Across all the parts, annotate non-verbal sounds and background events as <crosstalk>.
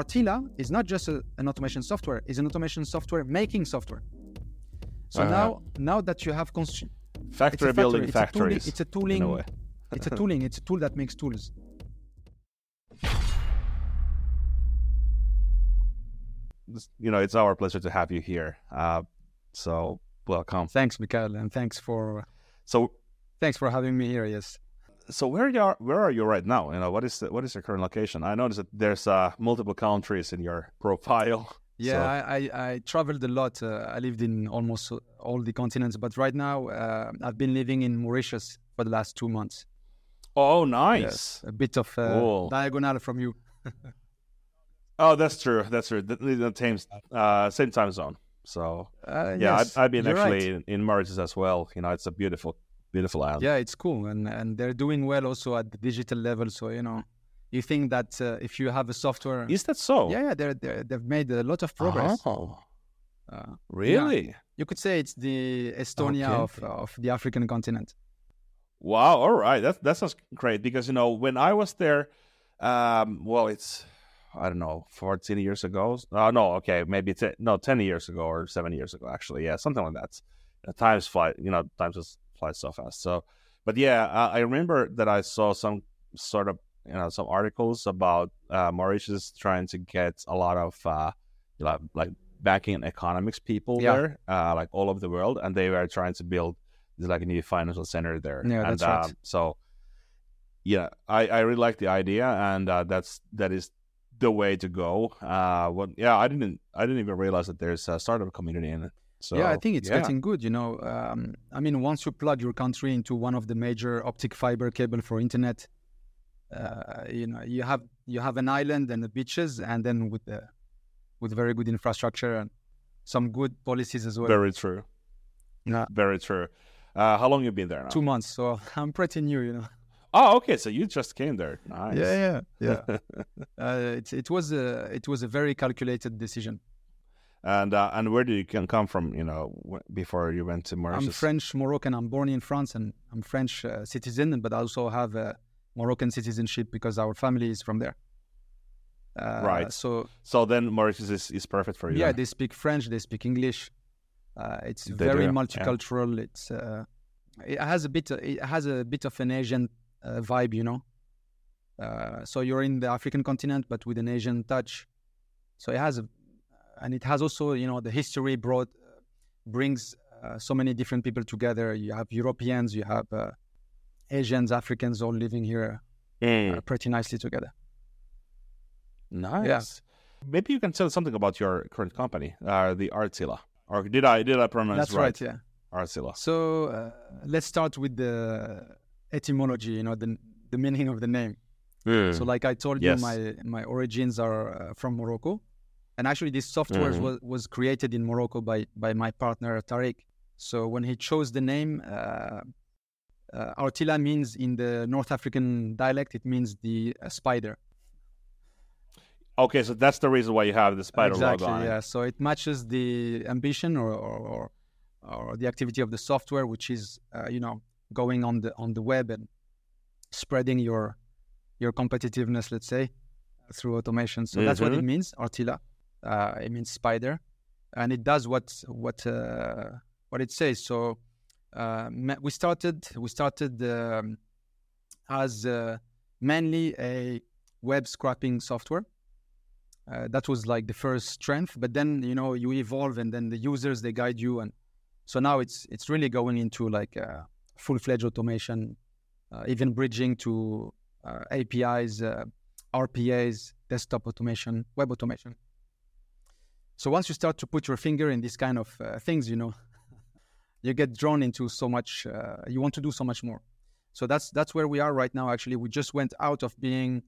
RTILA is not just a, an automation software; it's an automation software making software. So Uh-huh. now, now that you have Factory building it's a factories. It's a in tooling. a <laughs> it's a <laughs> tooling. It's a tool that makes tools. You know, it's our pleasure to have you here. Uh, so welcome. Thanks, Mikael, and thanks for So thanks for having me here. Yes. So where you are where are you right now? You know, what is the, what is your current location? I noticed that there's uh, multiple countries in your profile. <laughs> Yeah, So- I, I, I traveled a lot. Uh, I lived in almost all the continents, but right now uh, I've been living in Mauritius for the last two months. Oh, nice. Yes, a bit of uh, diagonal from you. <laughs> Oh, that's true. That's true. The, the same uh, same time zone. So Uh, yeah, yes, I, I've been actually right. in, in Mauritius as well. You know, it's a beautiful, beautiful island. Yeah, it's cool, and and they're doing well also at the digital level. So you know, you think that uh, if you have a software, Is that so? yeah, yeah, they're, they're they've made a lot of progress. Oh, Uh, really? you could say it's the Estonia Okay. of of the African continent. Wow. All right. That that sounds great because you know when I was there, um, well, it's I don't know, fourteen years ago. Oh no, okay, maybe ten, no, ten years ago or seven years ago actually. Yeah, something like that. Uh, times fly, you know, times fly so fast. So, but yeah, I, I remember that I saw some sort of you know some articles about uh, Mauritius trying to get a lot of uh, you know, like banking and economics people Yeah. there, uh, like all over the world, and they were trying to build this like a new financial center there. Yeah, and, that's right. um, so yeah, I, I really like the idea, and uh, that's that is the way to go. Uh, what? Yeah, I didn't I didn't even realize that there's a startup community in it. So yeah, I think it's yeah. getting good. You know, um, I mean, once you plug your country into one of the major optic fiber cable for internet, uh, you know, you have you have an island and the beaches, and then with the with very good infrastructure and some good policies as well. very true. Yeah. Very true. Uh, how long you been there now? Two months, so <laughs> I'm pretty new. You know. Oh, okay. So you just came there. Nice. Yeah, yeah, yeah. <laughs> uh, it it was a it was a very calculated decision. And uh, and where do you can come from? You know, before you went to Mauritius. I'm French Moroccan. I'm born in France and I'm French uh, citizen, but I also have a Moroccan citizenship because our family is from there. Uh, Right. So So then Mauritius is, is perfect for you. yeah, then? they speak French. They speak English. Uh, it's They very do, yeah. multicultural. It's uh, it has a bit it has a bit of an Asian uh, vibe, you know. Uh, so you're in the African continent, but with an Asian touch. So it has a, and it has also you know the history brought brings uh, so many different people together. You have Europeans, you have uh, Asians, Africans, all living here Mm. uh, pretty nicely together. Nice. Yeah. Maybe you can tell something about your current company, uh, the RTILA. Or did I did I pronounce That's right? right, yeah. RTILA. So uh, let's start with the etymology. You know, the the meaning of the name. So, like I told Yes. you, my my origins are uh, from Morocco, and actually, this software Mhm. was was created in Morocco by by my partner Tariq. So when he chose the name, uh, uh, RTILA means in the North African dialect, it means the uh, spider. Okay, so that's the reason why you have the spider exactly, logo on it. yeah. So it matches the ambition or or, or or the activity of the software, which is uh, you know going on the on the web and spreading your your competitiveness, let's say, through automation. So that's what it Mhm. means, RTILA. Uh, it means spider, and it does what what uh, what it says. So uh, we started we started um, as uh, mainly a web scraping software. Uh, that was like the first strength, but then you know you evolve, and then the users they guide you, and so now it's it's really going into like uh, full fledged automation, uh, even bridging to APIs, RPAs, desktop automation, web automation. So once you start to put your finger in these kind of uh, things, you know, <laughs> you get drawn into so much. Uh, you want to do so much more. So that's that's where we are right now. Actually, we just went out of being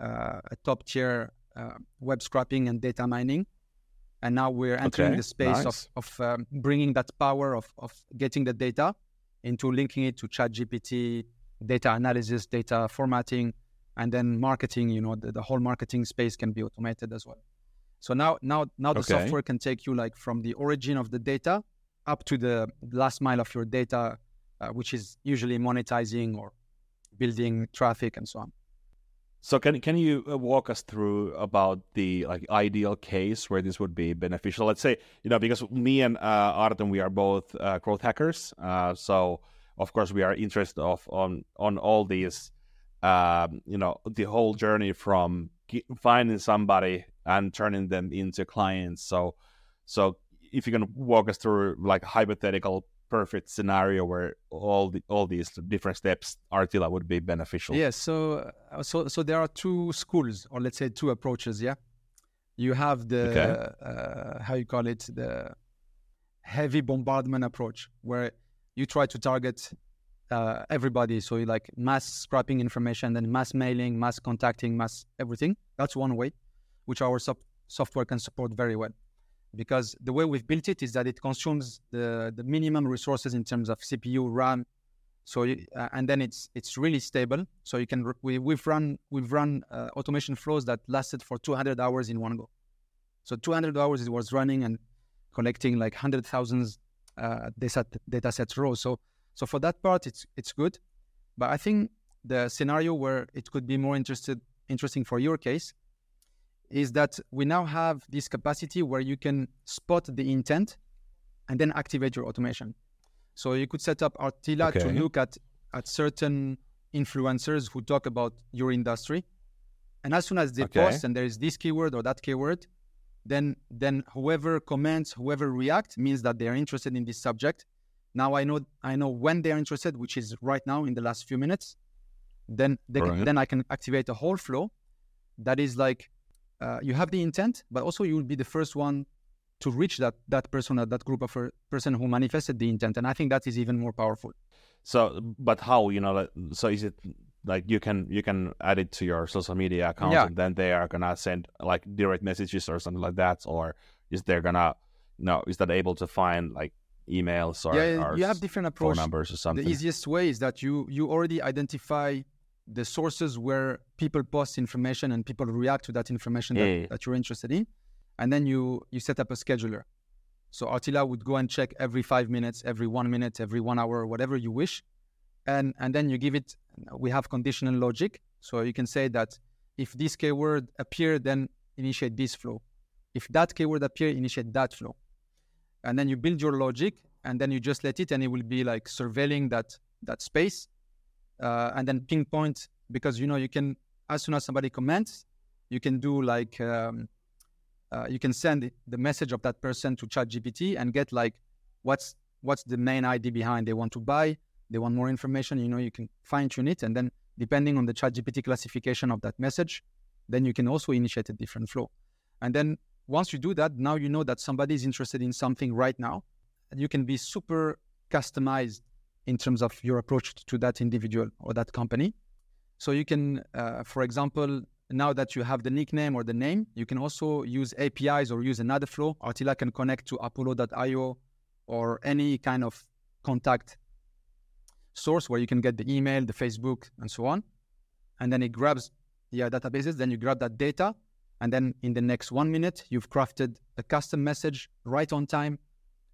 uh, a top tier uh, web scraping and data mining, and now we're entering Okay, the space nice. of of um, bringing that power of of getting the data into linking it to ChatGPT, data analysis, data formatting, and then marketing. You know, the, the whole marketing space can be automated as well. So now, now, now the Okay. software can take you like from the origin of the data up to the last mile of your data, uh, which is usually monetizing or building traffic and so on. So can can you uh, walk us through about the like ideal case where this would be beneficial? Let's say you know because me and uh, Artem we are both uh, growth hackers, uh, so of course we are interested of on on all these, um, you know, the whole journey from finding somebody and turning them into clients. So so if you can walk us through like a hypothetical perfect scenario where all the all these different steps RTILA would be beneficial. Yes. Yeah, so uh, so so there are two schools, or let's say two approaches. Yeah, you have the okay. uh, how you call it the heavy bombardment approach, where you try to target uh, everybody. So you like mass scrapping information, then mass mailing, mass contacting, mass everything. That's one way, which our software can support very well because the way we've built it is that it consumes the, the minimum resources in terms of CPU, RAM. So uh, and then it's it's really stable. So you can we we've run we've run uh, automation flows that lasted for 200 hours in one go. So 200 hours it was running and collecting like hundred thousands uh, data data sets rows. So so for that part it's it's good, but I think the scenario where it could be more interested interesting for your case is that we now have this capacity where you can spot the intent and then activate your automation. So you could set up RTILA okay. to look at, at certain influencers who talk about your industry. And as soon as they okay. post and there is this keyword or that keyword, then then whoever comments, whoever reacts means that they are interested in this subject. Now I know I know when they are interested, which is right now in the last few minutes. Then they right. can, then I can activate a whole flow that is like uh, you have the intent, but also you will be the first one to reach that that person that group of person who manifested the intent. And I think that is even more powerful. So, but how you know? So is it like you can you can add it to your social media account, yeah. and then they are gonna send like direct messages or something like that, or is they're gonna no is that able to find like emails or, yeah, or you have different approach. phone numbers or something? The easiest way is that you you already identify the sources where people post information and people react to that information that, yeah. that you're interested in. And then you you set up a scheduler. So RTILA would go and check every five minutes every one minute every one hour whatever you wish. And and then you give it we have conditional logic. So you can say that if this keyword appear then initiate this flow. If that keyword appear initiate that flow. And then you build your logic and then you just let it and it will be like surveilling that that space uh, and then pinpoint because you know you can as soon as somebody comments, you can do like um, uh, you can send the message of that person to ChatGPT and get like what's what's the main ID behind they want to buy, they want more information. You know, you can fine tune it, and then depending on the ChatGPT classification of that message, then you can also initiate a different flow. And then once you do that, now you know that somebody is interested in something right now. And you can be super customized in terms of your approach to that individual or that company. So you can, uh, for example, now that you have the nickname or the name, you can also use APIs or use another flow. RTILA can connect to Apollo.io or any kind of contact source where you can get the email, the Facebook, and so on. And then it grabs yeah databases. Then you grab that data, and then in the next one minute, you've crafted a custom message right on time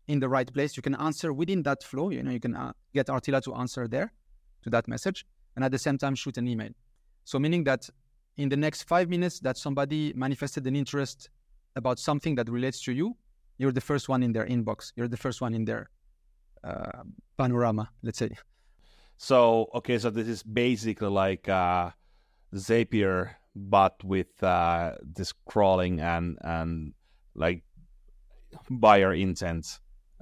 in the right place. You can answer within that flow. You know, you can uh, get RTILA to answer there to that message, and at the same time shoot an email. So meaning that in the next five minutes that somebody manifested an interest about something that relates to you, you're the first one in their inbox. You're the first one in their uh, panorama, let's say. So okay, so this is basically like uh, Zapier, but with uh, this crawling and and like buyer intent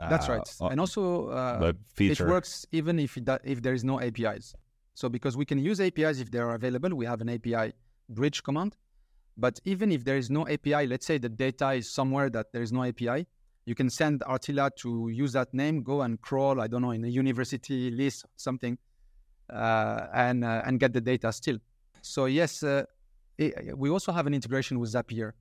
that's right. Uh, and also, uh, it works even if it, if there is no APIs. So because we can use APIs if they are available, we have an API bridge command. But even if there is no API, let's say the data is somewhere that there is no API, you can send RTILA to use that name, go and crawl, I don't know, in a university list, something, uh, and uh, and get the data still. So yes, uh, it, we also have an integration with Zapier.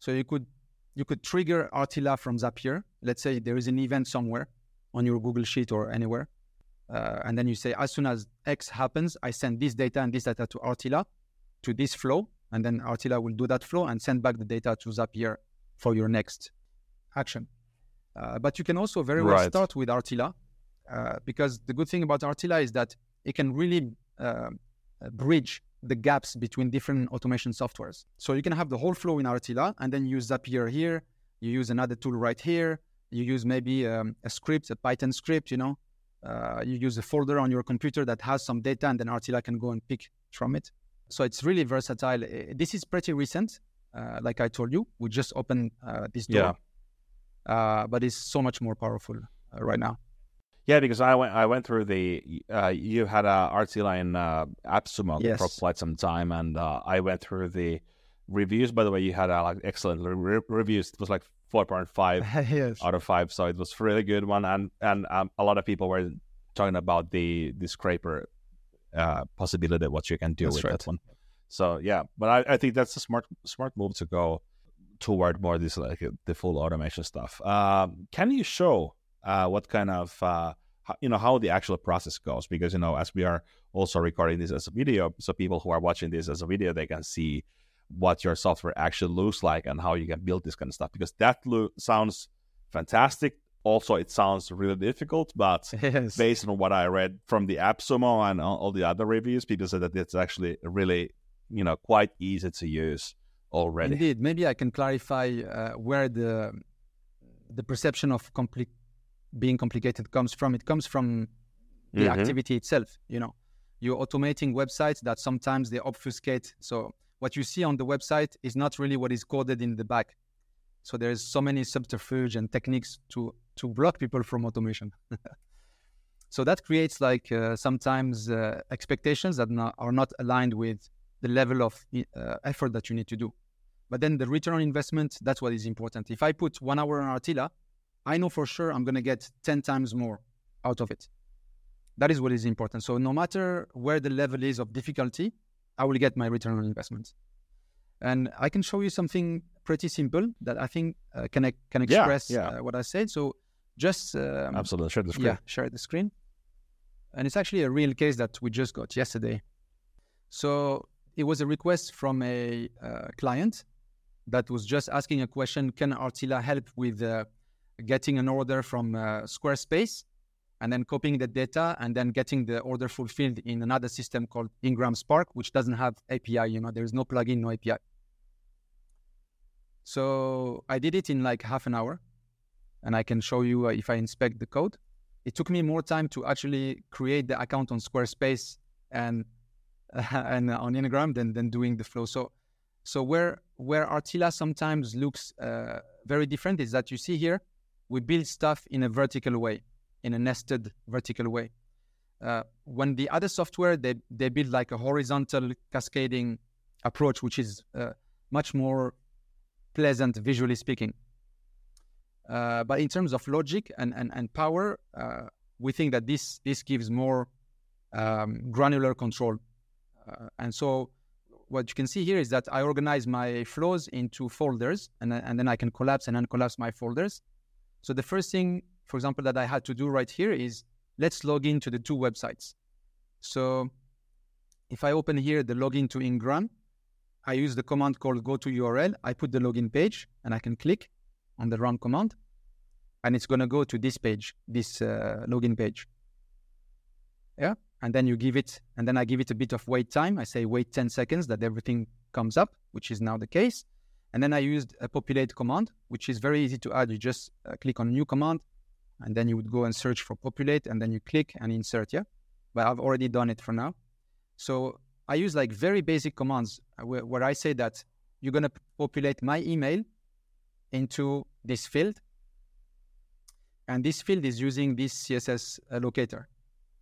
So you could you could trigger RTILA from Zapier. Let's say there is an event somewhere on your Google Sheet or anywhere. Uh, and then you say, as soon as X happens, I send this data and this data to RTILA to this flow. And then RTILA will do that flow and send back the data to Zapier for your next action. Uh, but you can also very well right. start with RTILA uh, because the good thing about RTILA is that it can really uh, bridge the gaps between different automation softwares. So you can have the whole flow in RTILA and then use Zapier here. You use another tool right here. You use maybe um, a script, a Python script, you know. Uh, you use a folder on your computer that has some data and then RTILA can go and pick from it. So it's really versatile. This is pretty recent. Uh, like I told you, we just opened uh, this door. Yeah. Uh, but it's so much more powerful uh, right now. Yeah, because I went I went through the uh, you had a RTILA in uh, AppSumo yes. for quite some time, and uh, I went through the reviews. By the way, you had uh, like excellent re- reviews. It was like four point five <laughs> yes. out of five, so it was a really good one. And and um, a lot of people were talking about the the scraper uh, possibility, what you can do that's with right. that one. So yeah, but I, I think that's a smart smart move to go toward more this like the full automation stuff. Um, can you show uh, what kind of uh, you know how the actual process goes because you know as we are also recording this as a video so people who are watching this as a video they can see what your software actually looks like and how you can build this kind of stuff because that lo- sounds fantastic. Also it sounds really difficult but <laughs> yes. based on what i read from the appsumo and all the other reviews people said that it's actually really you know quite easy to use already. Indeed. Maybe i can clarify uh, where the the perception of complete being complicated comes from. It comes from the mm-hmm. activity itself. You know, you're automating websites that sometimes they obfuscate. So what you see on the website is not really what is coded in the back. So there's so many subterfuge and techniques to to block people from automation. <laughs> so that creates like uh, sometimes uh, expectations that not, are not aligned with the level of uh, effort that you need to do. But then the return on investment, that's what is important. If I put one hour on RTILA, I know for sure I'm going to get 10 times more out of it. That is what is important. So no matter where the level is of difficulty, I will get my return on investment. And I can show you something pretty simple that I think uh, can can express yeah, yeah. Uh, what I said. So just um, absolutely share the screen. Yeah, share the screen. And it's actually a real case that we just got yesterday. So it was a request from a uh, client that was just asking a question: Can RTILA help with uh, getting an order from uh, Squarespace and then copying the data and then getting the order fulfilled in another system called Ingram Spark, which doesn't have API. You know, there is no plugin, no API. So I did it in like half an hour, and I can show you uh, if I inspect the code. It took me more time to actually create the account on Squarespace and uh, <laughs> and on Ingram than than doing the flow. So so where where RTILA sometimes looks uh, very different is that you see here we build stuff in a vertical way, in a nested vertical way. Uh, when the other software they they build like a horizontal cascading approach, which is uh, much more pleasant visually speaking. Uh, but in terms of logic and and, and power, uh, we think that this this gives more um, granular control. Uh, and so what you can see here is that I organize my flows into folders, and and then I can collapse and uncollapse my folders. So the first thing, for example, that I had to do right here is let's log into the two websites. So if I open here the login to Ingram, I use the command called go to URL. I put the login page and I can click on the run command and it's going to go to this page, this uh, login page. Yeah. And then you give it, and then I give it a bit of wait time. I say wait 10 seconds that everything comes up, which is now the case. And then I used a populate command, which is very easy to add. You just uh, click on new command, and then you would go and search for populate, and then you click and insert. Yeah, but I've already done it for now. So I use like very basic commands uh, where, where I say that you're gonna populate my email into this field, and this field is using this CSS uh, locator.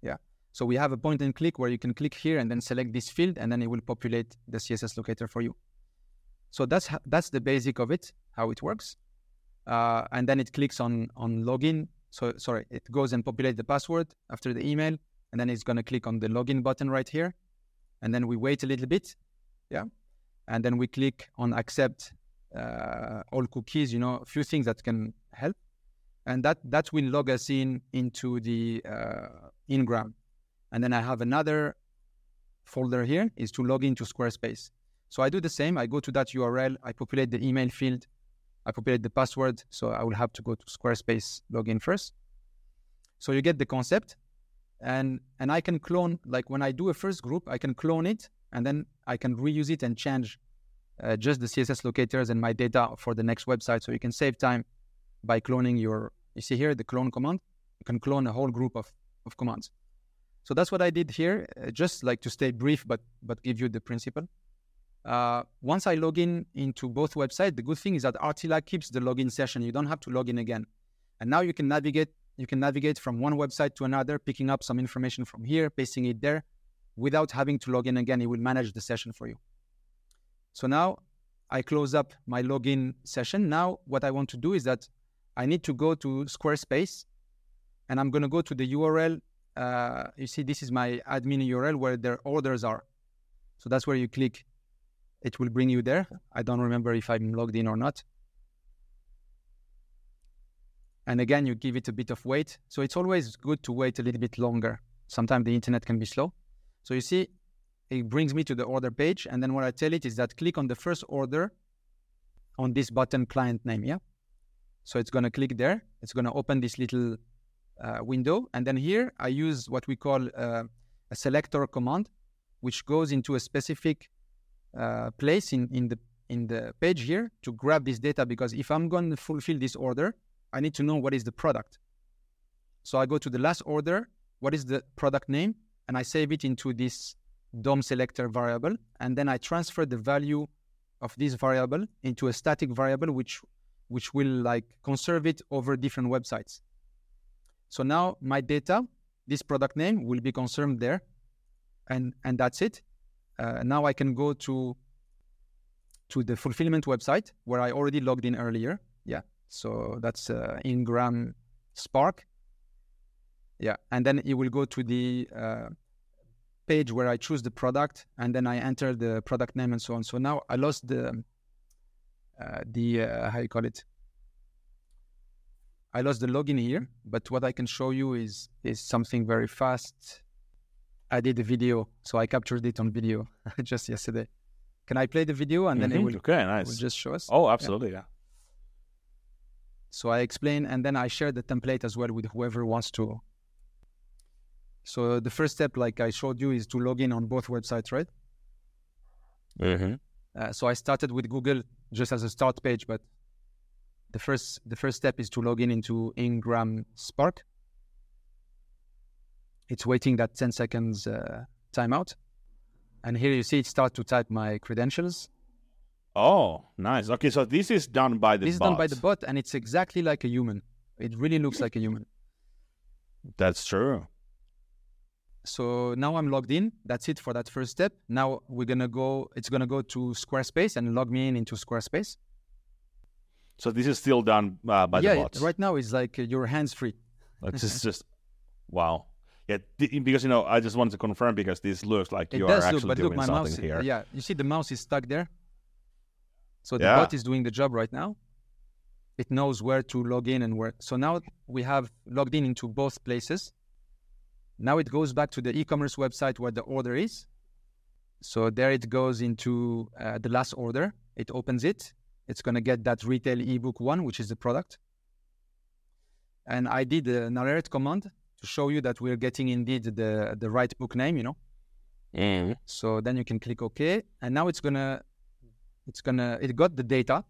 Yeah. So we have a point and click where you can click here and then select this field, and then it will populate the CSS locator for you. So that's that's the basic of it, how it works. Uh, and then it clicks on on login. So sorry, it goes and populate the password after the email, and then it's gonna click on the login button right here, and then we wait a little bit, yeah, and then we click on accept uh, all cookies. You know, a few things that can help, and that that will log us in into the uh, Ingram, and then I have another folder here is to log into Squarespace. So I do the same. I go to that URL, I populate the email field, I populate the password. So I will have to go to Squarespace login first. So you get the concept. And and I can clone, like when I do a first group, I can clone it and then I can reuse it and change uh, just the CSS locators and my data for the next website. So you can save time by cloning your. You see here the clone command. You can clone a whole group of of commands. So that's what I did here, uh, just like to stay brief, but but give you the principle. Uh, once I log in into both websites, the good thing is that RTILA keeps the login session. You don't have to log in again, and now you can navigate. You can navigate from one website to another, picking up some information from here, pasting it there, without having to log in again. It will manage the session for you. So now I close up my login session. Now what I want to do is that I need to go to Squarespace, and I'm going to go to the URL. Uh, you see, this is my admin URL where their orders are. So that's where you click it will bring you there. I don't remember if I'm logged in or not. And again, you give it a bit of wait. So it's always good to wait a little bit longer. Sometimes the internet can be slow. So you see, it brings me to the order page. And then what I tell it is that click on the first order on this button client name. Yeah. So it's going to click there. It's going to open this little uh, window. And then here I use what we call uh, a selector command, which goes into a specific uh, place in, in the in the page here to grab this data because if I'm going to fulfill this order, I need to know what is the product. So I go to the last order, what is the product name, and I save it into this DOM selector variable, and then I transfer the value of this variable into a static variable which which will like conserve it over different websites. So now my data, this product name will be conserved there, and and that's it. Uh, now I can go to to the fulfillment website where I already logged in earlier. Yeah, so that's uh, Ingram Spark. Yeah, and then it will go to the uh, page where I choose the product, and then I enter the product name and so on. So now I lost the uh, the uh, how you call it. I lost the login here, but what I can show you is is something very fast. I did a video, so I captured it on video <laughs> just yesterday. Can I play the video and then Mhm. it will, okay, nice. will just show us? oh, absolutely, yeah. So I explain and then I share the template as well with whoever wants to. So the first step, like I showed you, is to log in on both websites, right? Mm-hmm. Uh, so I started with Google just as a start page, but the first the first step is to log in into Ingram Spark. It's waiting that 10 seconds uh, timeout. And here you see it start to type my credentials. Oh, nice. Okay, so this is done by the this is bot. done by the bot and it's exactly like a human. It really looks like a human. That's true. So now I'm logged in. That's it for that first step. Now we're gonna go. It's gonna go to Squarespace and log me in into Squarespace. So this is still done uh, by yeah, the bots. Yeah, right now it's like your hands free. It's just, <laughs> just wow. Yeah, th- because you know, I just wanted to confirm because this looks like It you are actually look, doing look, something mouse. here. Yeah, you see the mouse is stuck there. So the Yeah. bot is doing the job right now. It knows where to log in and where. So now we have logged in into both places. Now it goes back to the e-commerce website where the order is. So there it goes into uh, the last order. It opens it. It's going to get that retail ebook one, which is the product. And I did an alert command to show you that we're getting indeed the the right book name. You know. Mhm. So then you can click OK, and now it's gonna, it's gonna, it got the data,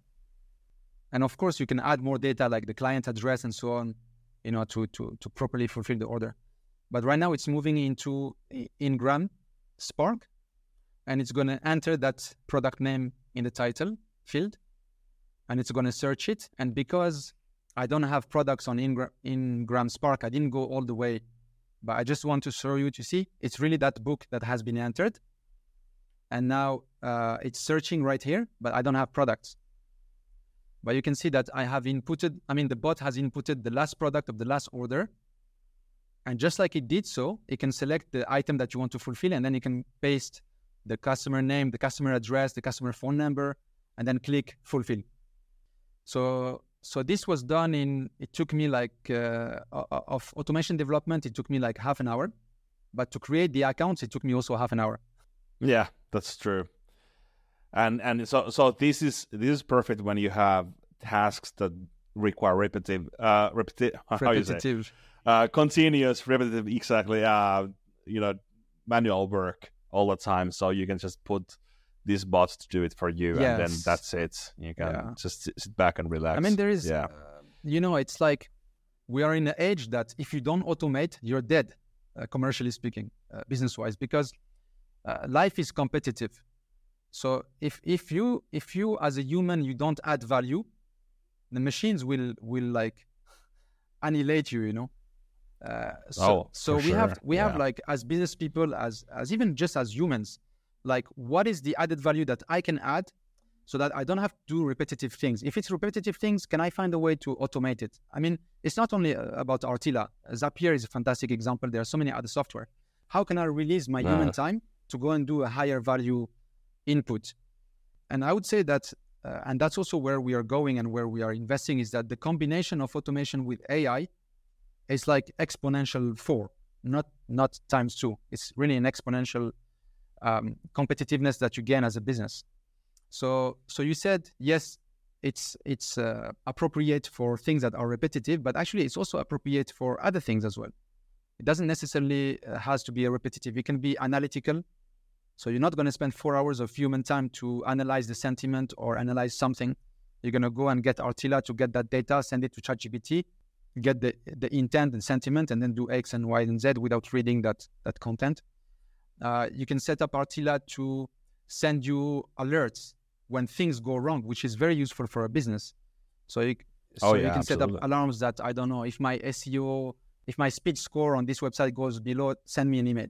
and of course you can add more data like the client address and so on, you know, to to to properly fulfill the order. But right now it's moving into Ingram Spark, and it's gonna enter that product name in the title field, and it's gonna search it. And because I don't have products on Ingram, Ingram Spark, I didn't go all the way but I just want to show you to see it's really that book that has been entered. And now uh, it's searching right here, but I don't have products. But you can see that I have inputted, I mean, the bot has inputted the last product of the last order. And just like it did so, it can select the item that you want to fulfill, and then you can paste the customer name, the customer address, the customer phone number, and then click fulfill. So so this was done in it took me like uh, of automation development it took me like half an hour but to create the accounts it took me also half an hour Yeah, that's true. And and so so this is this is perfect when you have tasks that require repetitive uh repeti- <laughs> how you say repetitive uh continuous repetitive exactly uh you know manual work all the time. So you can just put these bots to do it for you, and then that's it. You can Yeah. just sit back and relax. I mean, there is, yeah, uh, you know, it's like we are in an age that if you don't automate, you're dead, uh, commercially speaking, uh, business wise, because uh, life is competitive. So if if you if you as a human you don't add value, the machines will will like annihilate you. You know. Uh, so Oh, so we have sure. we have like as business people as as even just as humans, like what is the added value that I can add so that I don't have to do repetitive things. If it's repetitive things, can I find a way to automate it? I mean, it's not only uh, about RTILA. Zapier is a fantastic example. There are so many other software. How can I release my human Uh. time to go and do a higher value input? And I would say that, uh, and that's also where we are going and where we are investing, is that the combination of automation with AI is like exponential four, not not times two. It's really an exponential um, competitiveness that you gain as a business. So, so you said yes, it's it's uh, appropriate for things that are repetitive, but actually it's also appropriate for other things as well. It doesn't necessarily uh, has to be repetitive. It can be analytical. So you're not going to spend four hours of human time to analyze the sentiment or analyze something. You're going to go and get RTILA to get that data, send it to ChatGPT, get the the intent and sentiment, and then do X and Y and Z without reading that that content. Uh, you can set up RTILA to send you alerts when things go wrong, which is very useful for a business. So you, so Oh, you yeah, can set up alarms that I don't know if my SEO, if my speech score on this website goes below, send me an email.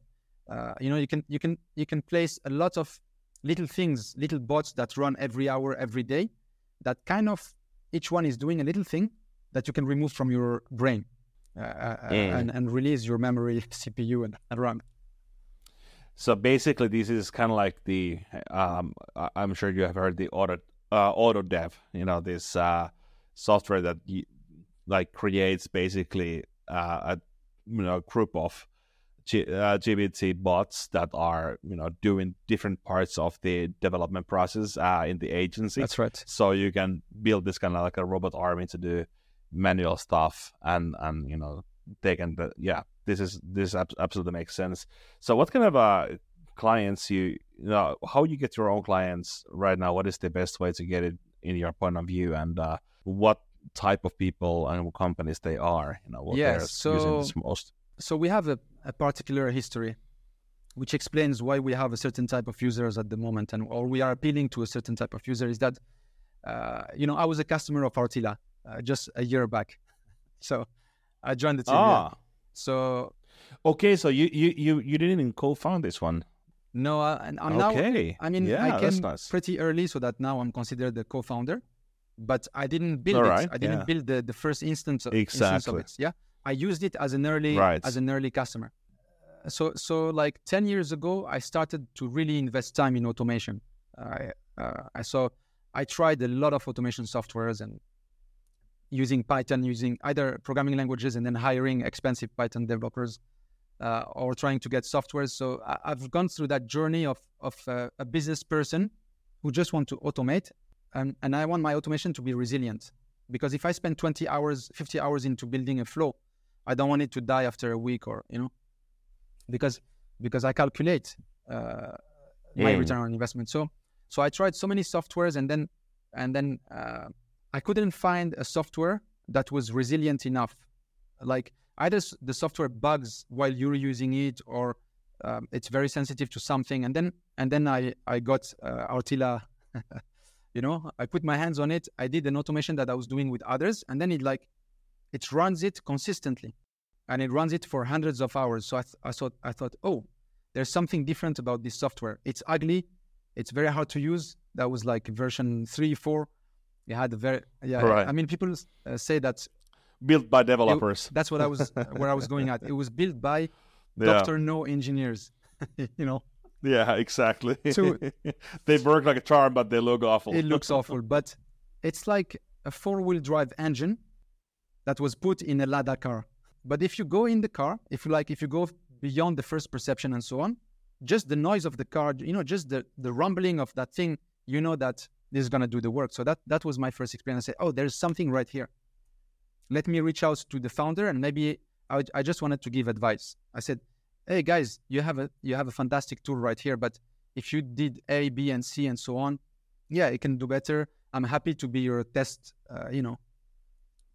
Uh, you know, you can you can you can place a lot of little things, little bots that run every hour, every day, that kind of each one is doing a little thing that you can remove from your brain uh, uh, Yeah. and, and release your memory, <laughs> CPU, and, and RAM. So basically, this is kind of like the. Um, I'm sure you have heard the auto uh, auto dev. You know this uh, software that you, like creates basically uh, a you know group of G- uh, GPT bots that are you know doing different parts of the development process uh, in the agency. That's right. so you can build this kind of like a robot army to do manual stuff and and you know they can the, yeah this is this absolutely makes sense. So what kind of uh clients you you know how you get your own clients right now? What is the best way to get it in your point of view? And uh what type of people and companies they are you know what Yes, they're using so- this most? so we have a, a particular history which explains why we have a certain type of users at the moment and or we are appealing to a certain type of user is that uh, you know i was a customer of RTILA uh, just a year back. <laughs> So i joined the team ah so okay so you you you, you didn't even co-found this one. No i'm now okay. I mean yeah i came nice. pretty early so that now i'm considered the co-founder but i didn't build All it. right, i didn't yeah. build the, the first instance of, instance of Exactly. it yeah? I used it as an early Right. as an early customer. So so like 10 years ago i started to really invest time in automation. I uh, i saw i tried a lot of automation softwares and using python using either programming languages and then hiring expensive python developers uh, or trying to get software so I, i've gone through that journey of of uh, a business person who just want to automate and, and i want my automation to be resilient because if i spend 20 hours 50 hours into building a flow i don't want it to die after a week or you know because because I calculate uh, my Mm. return on investment. So so I tried so many softwares and then and then uh, I couldn't find a software that was resilient enough. Like either the software bugs while you're using it or um, it's very sensitive to something. And then and then I I got uh, RTILA. <laughs> you know, I put my hands on it. I did an automation that I was doing with others, and then it like it runs it consistently and it runs it for hundreds of hours. So I, th- I thought, I thought, oh, there's something different about this software. It's ugly. It's very hard to use. That was like version three, four. It had a very, yeah. Right. I mean, people uh, say that built by developers <laughs> that's what I was, where I was going at. It was built by yeah. Doctor No engineers. <laughs> you know, Yeah, exactly. <laughs> So- they work like a charm, but they look awful. it looks awful, but it's like a four-wheel drive engine that was put in a Lada car. But if you go in the car, if you like, if you go beyond the first perception and so on, just the noise of the car, you know, just the, the rumbling of that thing, you know that this is gonna do the work. So that that was my first experience. I said, oh, there's something right here. Let me reach out to the founder and maybe I, I just wanted to give advice. I said, "Hey guys, you have a you have a fantastic tool right here, but if you did A, B, and C and so on, yeah, it can do better. I'm happy to be your test, uh, you know,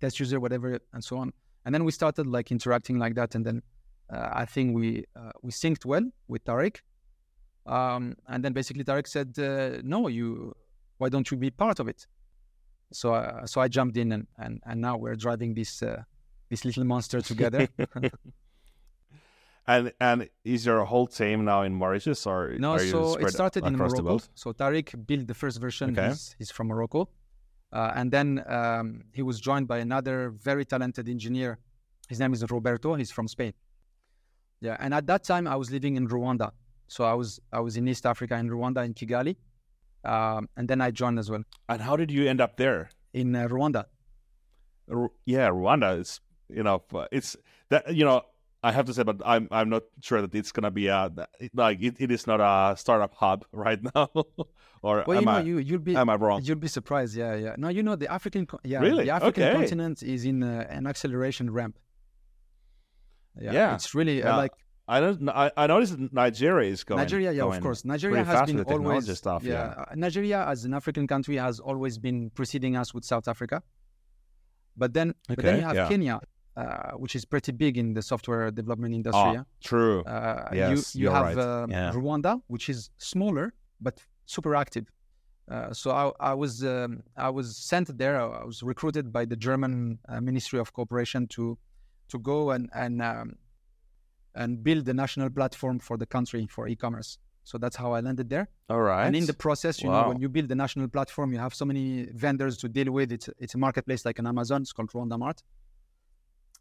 test user, whatever, and so on." And then we started like interacting like that, and then uh, I think we uh, we synced well with Tarek. Um, and then basically Tarek said, uh, "No, you, why don't you be part of it?" So uh, so I jumped in, and, and and now we're driving this uh, this little monster together. <laughs> <laughs> and and is your whole team now in Mauritius or no? so it started in Morocco. So Tariq built the first version. Okay. He's, he's from Morocco, uh, and then um, he was joined by another very talented engineer. His name is Roberto. He's from Spain. Yeah, and at that time I was living in Rwanda. So I was I was in East Africa in Rwanda in Kigali, um, and then I joined as well. And how did you end up there? In uh, Rwanda. R- yeah, Rwanda is you know it's that you know I have to say, but I'm I'm not sure that it's gonna be a like it, it is not a startup hub <laughs> right now. or well, you know, I, you you'll be am I wrong? You'll be surprised. Yeah, yeah. No, you know the African yeah really? the African okay. continent is in uh, an acceleration ramp. Yeah, yeah. it's really uh, like I don't. I, I noticed Nigeria is going. Nigeria, yeah, going of course. Nigeria has been always stuff. Yeah, yeah. Nigeria as an African country has always been preceding us with South Africa. But then, okay, but then you have yeah. Kenya, uh, which is pretty big in the software development industry. Oh, yeah? True. Uh, yes, you you have right. um. Rwanda, which is smaller but super active. Uh, so I, I was um, I was sent there. I was recruited by the German uh, Ministry of Cooperation to to go and and um, and build the national platform for the country for e-commerce. So that's how I landed there. All right. And in the process, you wow. know, when you build the national platform, you have so many vendors to deal with. It's it's a marketplace like an Amazon. It's called Rwanda Mart.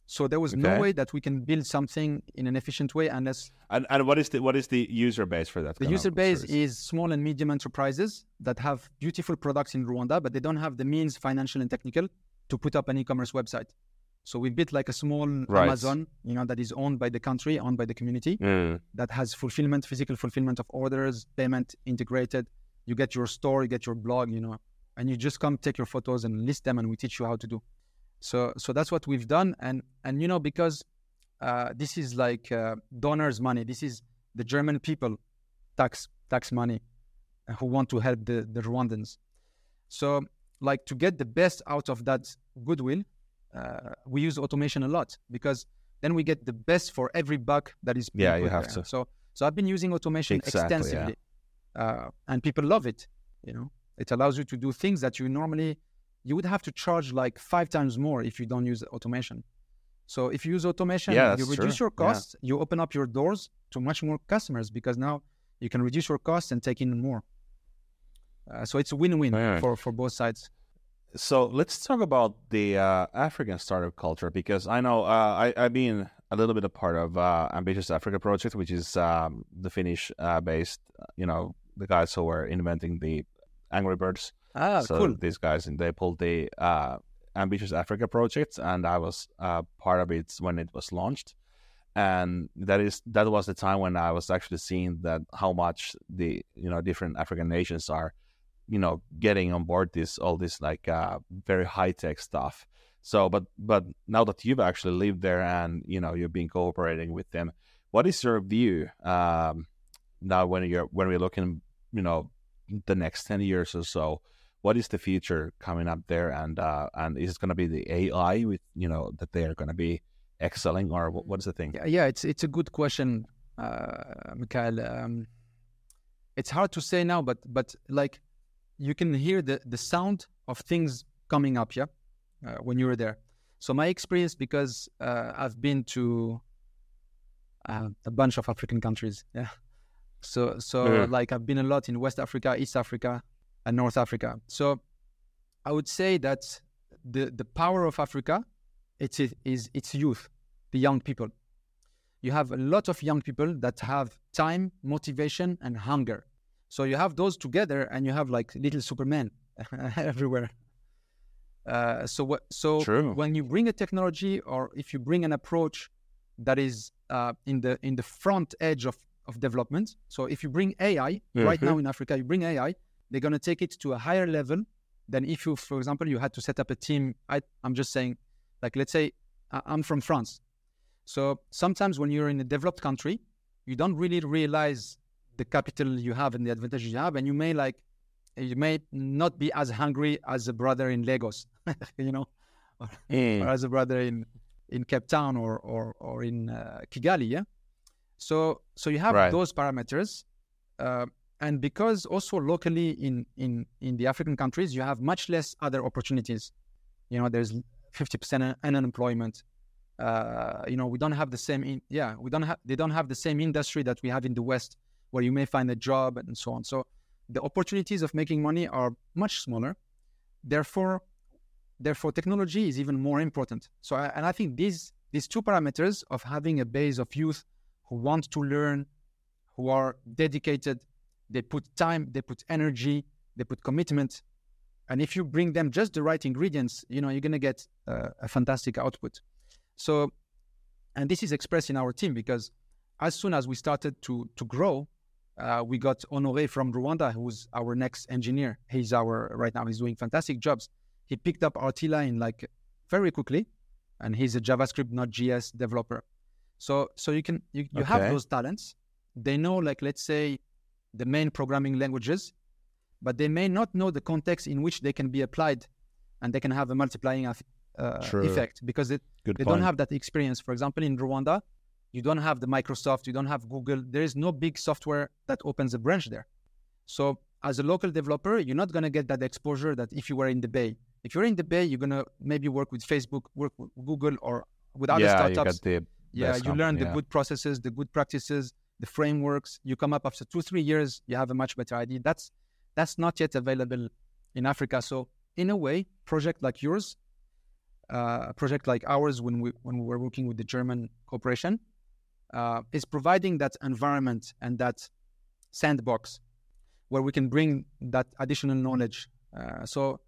So there was okay. no way that we can build something in an efficient way unless. And and what is the what is the user base for that? The user base service? is small and medium enterprises that have beautiful products in Rwanda, but they don't have the means, financial and technical, to put up an e-commerce website. So we built like a small right. Amazon, you know, that is owned by the country, owned by the community, mm. that has fulfillment, physical fulfillment of orders, payment integrated. You get your store, you get your blog, you know, and you just come take your photos and list them, and we teach you how to do. So, so that's what we've done, and and you know because uh, this is like uh, donors' money. This is the German people tax tax money who want to help the the Rwandans. So, like to get the best out of that goodwill, uh, we use automation a lot because then we get the best for every buck that is yeah you have there. to so so i've been using automation exactly, extensively yeah. uh, and people love it you know it allows you to do things that you normally you would have to charge like five times more if you don't use automation so if you use automation yeah, you reduce true. your costs yeah. you open up your doors to much more customers because now you can reduce your costs and take in more uh, so it's a win-win right. for for both sides so let's talk about the uh, African startup culture because I know uh, I, have been a little bit a part of uh, Ambitious Africa project, which is um, the Finnish-based, you know, the guys who were inventing the Angry Birds. Ah, so cool. These guys, and they pulled the uh, Ambitious Africa project, and I was uh, part of it when it was launched. And that is that was the time when I was actually seeing that how much the you know different African nations are you know getting on board this all this like uh, very high tech stuff. So but but now that you've actually lived there and you know you've been cooperating with them what is your view um, now when you're when we're looking you know the next 10 years or so what is the future coming up there? And uh, and is it going to be the ai with you know that they are going to be excelling or what, what is the thing? Yeah, yeah it's it's a good question uh Mikael. Um, it's hard to say now but but like you can hear the, the sound of things coming up, yeah, uh, when you were there. So my experience, because uh, I've been to uh, a bunch of African countries, <laughs> yeah. So so Yeah. like I've been a lot in West Africa, East Africa, and North Africa. So I would say that the the power of Africa, it's it is its youth, the young people. You have a lot of young people that have time, motivation, and hunger. So you have those together, and you have like little Superman <laughs> everywhere. Uh, so what? So True. when you bring a technology, or if you bring an approach that is uh, in the in the front edge of of development. So if you bring AI right Mhm. now in Africa, you bring AI, they're gonna take it to a higher level than if you, for example, you had to set up a team. I, I'm just saying, like let's say I'm from France. So sometimes when you're in a developed country, you don't really realize the capital you have and the advantages you have, and you may like you may not be as hungry as a brother in Lagos, <laughs> you know, or, Mm. or as a brother in in Cape Town or or or in uh, Kigali. Yeah. So so you have Right. those parameters, uh, and because also locally in in in the African countries you have much less other opportunities. You know, there's 50% unemployment. Uh, you know, we don't have the same. In, yeah, we don't have. They don't have the same industry that we have in the West, where you may find a job and so on. So the opportunities of making money are much smaller. Therefore, therefore, technology is even more important. So, and I think these these two parameters of having a base of youth who want to learn, who are dedicated, they put time, they put energy, they put commitment, and if you bring them just the right ingredients, you know, you're gonna get uh, a fantastic output. So, and this is expressed in our team because as soon as we started to to grow, uh, we got Honoré from Rwanda, who's our next engineer. He's our right now. He's doing fantastic jobs. He picked up RTILA in like very quickly, and he's a JavaScript, Node.js developer. So so you can you, you have those talents. They know like let's say the main programming languages, but they may not know the context in which they can be applied, and they can have a multiplying uh, effect because it, they point. don't have that experience. For example, in Rwanda, you don't have the Microsoft, you don't have Google. There is no big software that opens a branch there. So as a local developer, you're not going to get that exposure that if you were in the Bay. If you're in the Bay, you're going to maybe work with Facebook, work with Google, or with other yeah, you startups. got the yeah, you learn the good processes, the good practices, the frameworks. You come up after two, three years, you have a much better idea. That's that's not yet available in Africa. So in a way, project like yours, uh, a project like ours, when we when we were working with the German corporation, uh, is providing that environment and that sandbox where we can bring that additional knowledge. Uh, so,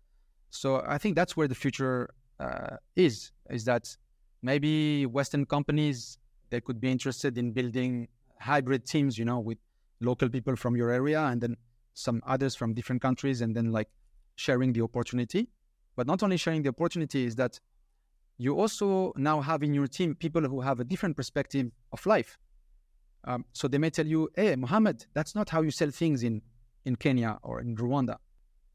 so I think that's where the future uh, is. Is that maybe Western companies they could be interested in building hybrid teams, you know, with local people from your area and then some others from different countries, and then like sharing the opportunity. But not only sharing the opportunity is that you also now have in your team people who have a different perspective of life. Um, so they may tell you, "Hey, Mohammed, that's not how you sell things in in Kenya or in Rwanda.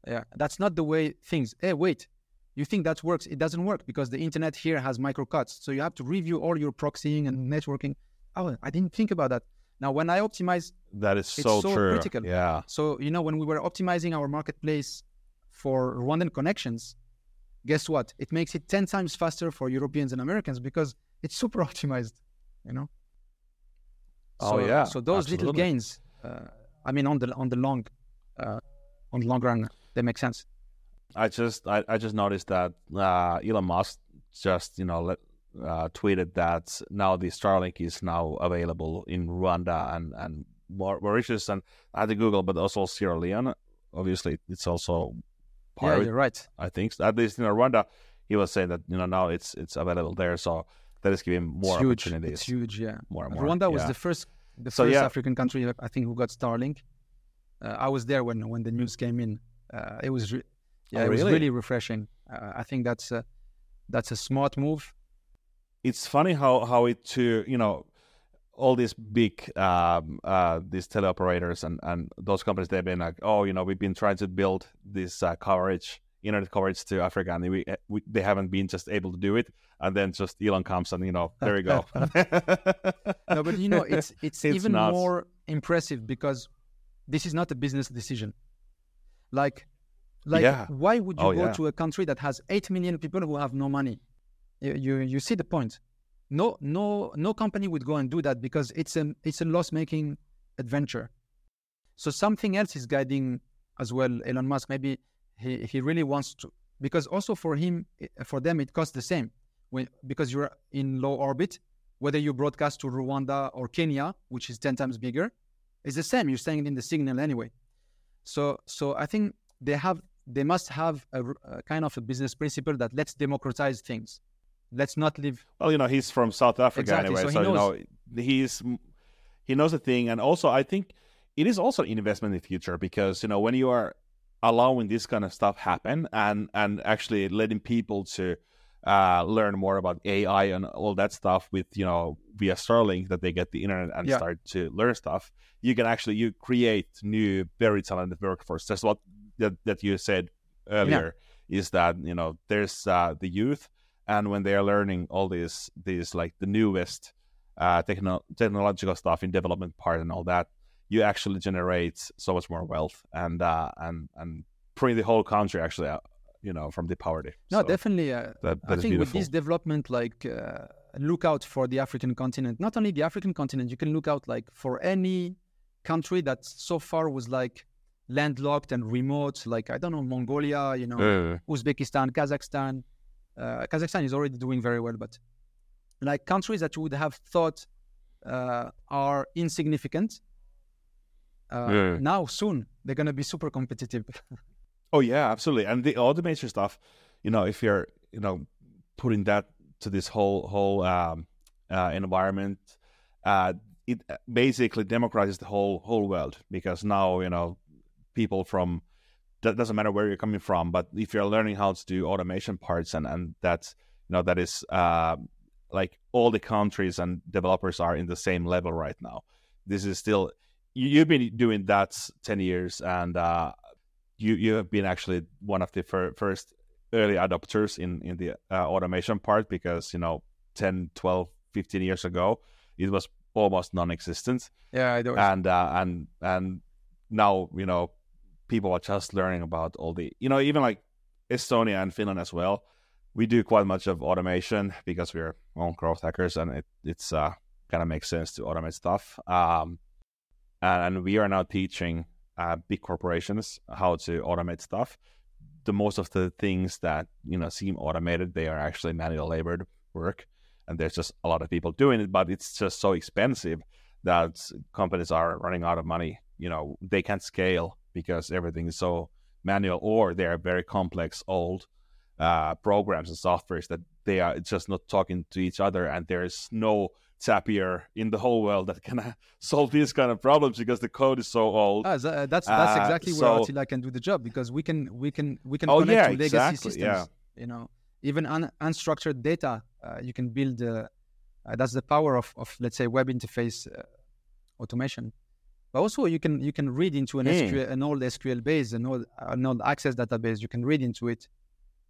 Yeah, that's not the way things. Hey, wait, you think that works? It doesn't work because the internet here has microcuts. So you have to review all your proxying and networking. Oh, I didn't think about that. Now, when I optimize, That is it's so, so true. critical. Yeah. so you know, when we were optimizing our marketplace for Rwandan connections, guess what? It makes it ten times faster for Europeans and Americans because it's super <laughs> optimized. You know. Oh, So- yeah, So those little gains, uh, I mean, on the on the long, uh, on the long run, they make sense. I just I, I just noticed that uh, Elon Musk just you know let, uh, tweeted that now the Starlink is now available in Rwanda and and Mauritius and I had to Google, but also Sierra Leone. Obviously, it's also yeah, you're right. I think at least in Rwanda, he was saying that you know now it's it's available there, so that is giving more it's huge. opportunities. It's huge. Yeah. More and more. Rwanda was the first, the So, first yeah. African country I think who got Starlink. Uh, I was there when when the news came in. Uh, it was, re- yeah, Oh, it was really? really refreshing. Uh, I think that's a, that's a smart move. it's funny how how it to you know all these big um, uh, these teleoperators and and those companies they've been like oh you know we've been trying to build this uh, coverage internet coverage to Africa and we, we they haven't been just able to do it and then just Elon comes and you know there we go <laughs> No, but you know, it's <laughs> it's, It's even nuts. more impressive because this is not a business decision. Like, like, Yeah. why would you Oh, go yeah. to a country that has eight million people who have no money? You, you you see the point. No no no company would go and do that because it's a it's a loss making adventure. So something else is guiding as well. Elon Musk maybe he he really wants to because also for him eh, for them it costs the same when because you're in low orbit whether you broadcast to Rwanda or Kenya, which is 10 times bigger, it's the same. You're sending in the signal anyway. So, so I think they have, they must have a kind of a business principle that let's democratize things. Let's not live. well you know he's from South Africa Exactly, anyway so he so, you knows- know he's he knows the thing and also I think it is also an investment in the future because you know when you are allowing this kind of stuff happen and and actually letting people to uh, learn more about AI and all that stuff with you know via Starlink that they get the internet and Yeah. start to learn stuff. You can actually you create new very talented workforce. That's what that, that you said earlier is that you know there's uh, the youth and when they are learning all these these like the newest uh, techno- technological stuff in development part and all that, you actually generate so much more wealth and uh, and and bring the whole country actually out, you know from the poverty. No, So definitely. Uh, that, I that is think with this development, like uh, look out for the African continent. Not only the African continent, you can look out like for any country that so far was like landlocked and remote. Like I don't know, Mongolia, you know, Uh, Uzbekistan, Kazakhstan. Uh, Kazakhstan is already doing very well, but like countries that you would have thought uh, are insignificant. Uh, Yeah. Now, soon, they're going to be super competitive. <laughs> Oh yeah, absolutely. And the major stuff, you know, if you're, you know, putting that to this whole whole um, uh, environment, uh, it basically democratizes the whole whole world because now you know people from that doesn't matter where you're coming from, but if you're learning how to do automation parts and and that's you know that is uh, like all the countries and developers are in the same level right now. This is still you, you've been doing that ten years and. Uh, you you have been actually one of the fir- first early adopters in in the uh, automation part because you know 10 12 15 years ago it was almost non-existent yeah, I do. and uh, and and now you know people are just learning about all the you know even like Estonia and Finland as well we do quite much of automation because we're own growth hackers and it it's uh kind of makes sense to automate stuff. Um and, and we are now teaching uh, big corporations how to automate stuff. The most of the things that you know seem automated they are actually manual labored work and there's just a lot of people doing it but it's just so expensive that companies are running out of money. You know they can't scale because everything is so manual or they're very complex old uh, programs and softwares that they are just not talking to each other and there's no Zapier in the whole world that <laughs> can uh, solve these kind of problems because the code is so old Ah, tha- that's that's Uh, exactly so- where RTILA can do the job because we can we can we can Oh, connect yeah, to legacy exactly, systems. yeah. You know, even un- unstructured data, uh, you can build. Uh, uh, that's the power of, of let's say web interface uh, automation. But also you can you can read into an Hmm. SQL, an old SQL base, an old an old Access database. You can read into it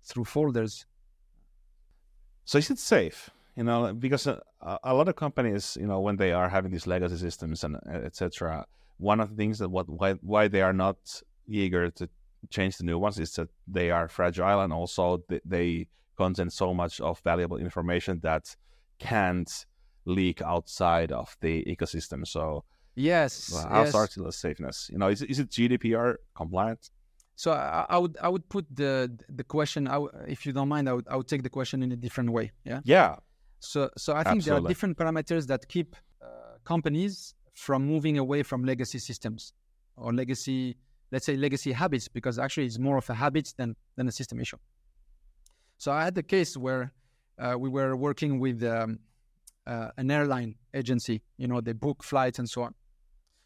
through folders. So is it safe? You know, because a, a lot of companies, you know, when they are having these legacy systems and etc., one of the things that what why why they are not eager to change the new ones is that they are fragile and also they, they contain so much of valuable information that can't leak outside of the ecosystem. So Yes. well, how's yes. RTILA's safeness? You know, is, it- is it GDPR compliant? So I, I would I would put the the question. I w if you don't mind, I would I would take the question in a different way. Yeah. Yeah. So, so I think there are different parameters that keep uh, companies from moving away from legacy systems or legacy, let's say legacy habits, because actually it's more of a habit than, than a system issue. So I had the case where uh, we were working with um, uh, an airline agency, you know, they book flights and so on.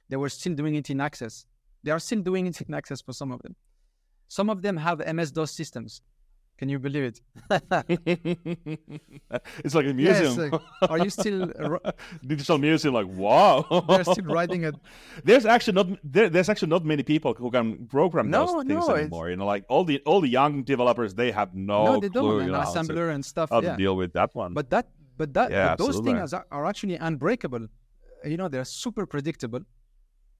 They were still doing it in Access. They are still doing it in Access for some of them. Some of them have MS-DOS systems. Can you believe it? <laughs> it's like a Yes, museum. like, are you still <laughs> ri- digital museum? Like wow, they're still writing it. <laughs> There's actually not there, there's actually not many people who can program No, those things no, it's- anymore. You know, like all the all the young developers, they have no, no, they clue don't. you know, to- assembler and stuff. how yeah. to deal with that one. But that, but that, Yeah, but those absolutely. things are, are actually unbreakable. You know, they're super predictable.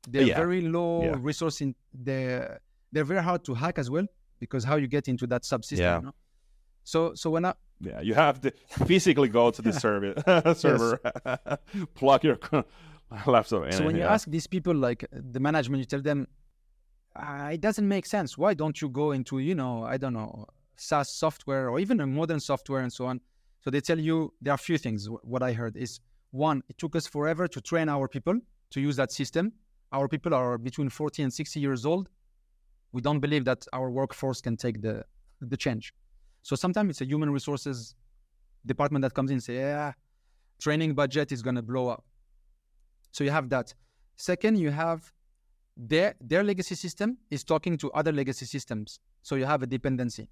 They're Yeah. very low Yeah. resource in. They're they're very hard to hack as well because how you get into that subsystem. Yeah. You know? So so when I yeah, you have to physically go to the <laughs> server, <laughs> server, <laughs> plug your laptop in. so when you ask these people like the management, you tell them, ah, it doesn't make sense. Why don't you go into you know I don't know SaaS software or even a modern software and so on? So they tell you there are a few things. What I heard is one, it took us forever to train our people to use that system. Our people are between 40 and 60 years old. We don't believe that our workforce can take the the change. So sometimes it's a human resources department that comes in and say, yeah, training budget is going to blow up. So you have that. Second, you have their their legacy system is talking to other legacy systems. So you have a dependency.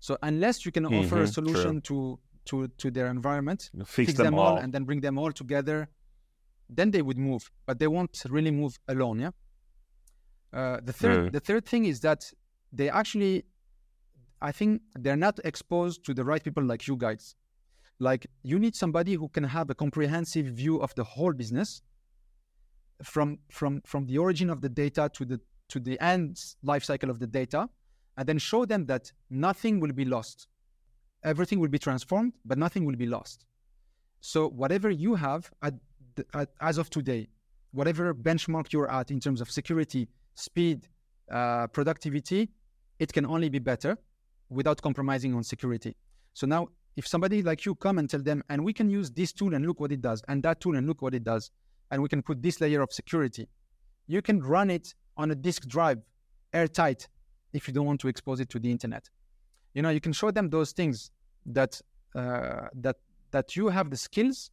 So unless you can offer a Mhm, true. solution to to to their environment, Fix, fix, them, all. and then bring them all together, then they would move. But they won't really move alone. Yeah. Uh, the third Mm. the third thing is that they actually, I think they're not exposed to the right people like you guys. Like you need somebody who can have a comprehensive view of the whole business, from from from the origin of the data to the to the end life cycle of the data, and then show them that nothing will be lost. Everything will be transformed, but nothing will be lost. So whatever you have at, at as of today, whatever benchmark you're at in terms of security, speed, uh, productivity, it can only be better without compromising on security. So now, if somebody like you come and tell them, and we can use this tool and look what it does, and that tool and look what it does, and we can put this layer of security, you can run it on a disk drive, airtight, if you don't want to expose it to the internet. You know, you can show them those things that uh, that that you have the skills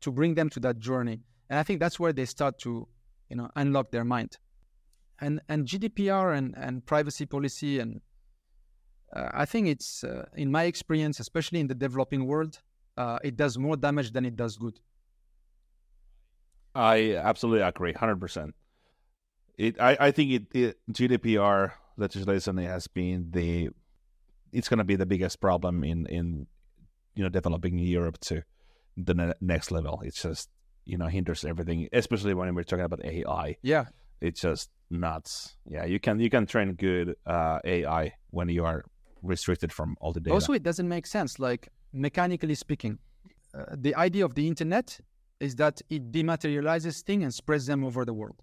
to bring them to that journey, and I think that's where they start to, you know, unlock their mind. And and GDPR and and privacy policy and uh, I think it's uh, in my experience, especially in the developing world, uh, it does more damage than it does good. I absolutely agree, hundred percent. It, I, I think it, it GDPR legislation has been the, it's going to be the biggest problem in in, you know, developing Europe to the ne- next level. It's just you know hinders everything, especially when we're talking about AI. Yeah, It's just nuts. Yeah, you can you can train good uh, AI when you are restricted from all the data. Also, it doesn't make sense. Like mechanically speaking, uh, the idea of the internet is that it dematerializes things and spreads them over the world.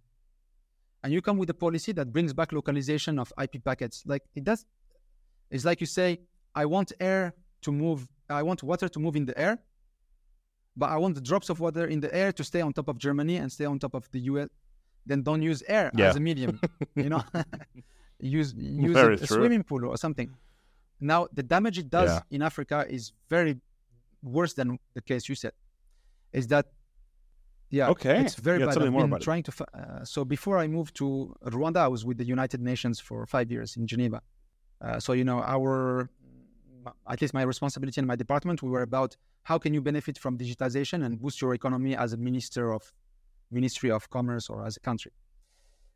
And you come with a policy that brings back localization of IP packets. Like it does. It's like you say, I want air to move. I want water to move in the air, but I want the drops of water in the air to stay on top of Germany and stay on top of the US. Then don't use air Yeah. as a medium. you know, <laughs> <laughs> use use a, a swimming pool or something. Now, the damage it does Yeah. in Africa is very worse than the case you said. Is that, yeah, Okay. it's very Yeah, bad. tell me I've more been about it. trying to. Uh, so before I moved to Rwanda, I was with the United Nations for five years in Geneva. Uh, so you know, our Uh, at least my responsibility in my department, we were about how can you benefit from digitization and boost your economy as a minister of Ministry of Commerce or as a country.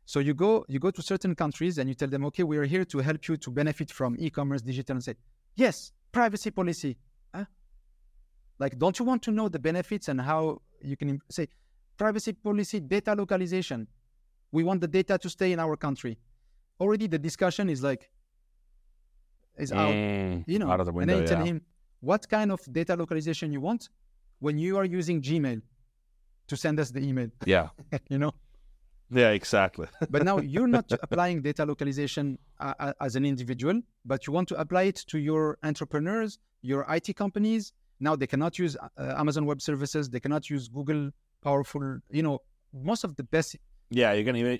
So you go you go to certain countries and you tell them, okay, we are here to help you to benefit from e-commerce, digital, and say, yes, privacy policy. Huh? Like, don't you want to know the benefits and how you can im- say privacy policy, data localization? We want the data to stay in our country. Already the discussion is like is out Mm, you know, out of the and then you tell yeah. him what kind of data localization you want when you are using Gmail to send us the email, yeah, <laughs> you know. yeah, exactly. <laughs> But now you're not applying data localization uh, uh, as an individual, but you want to apply it to your entrepreneurs, your IT companies. Now they cannot use uh, Amazon Web Services, they cannot use Google powerful, you know, most of the best. Yeah, you can even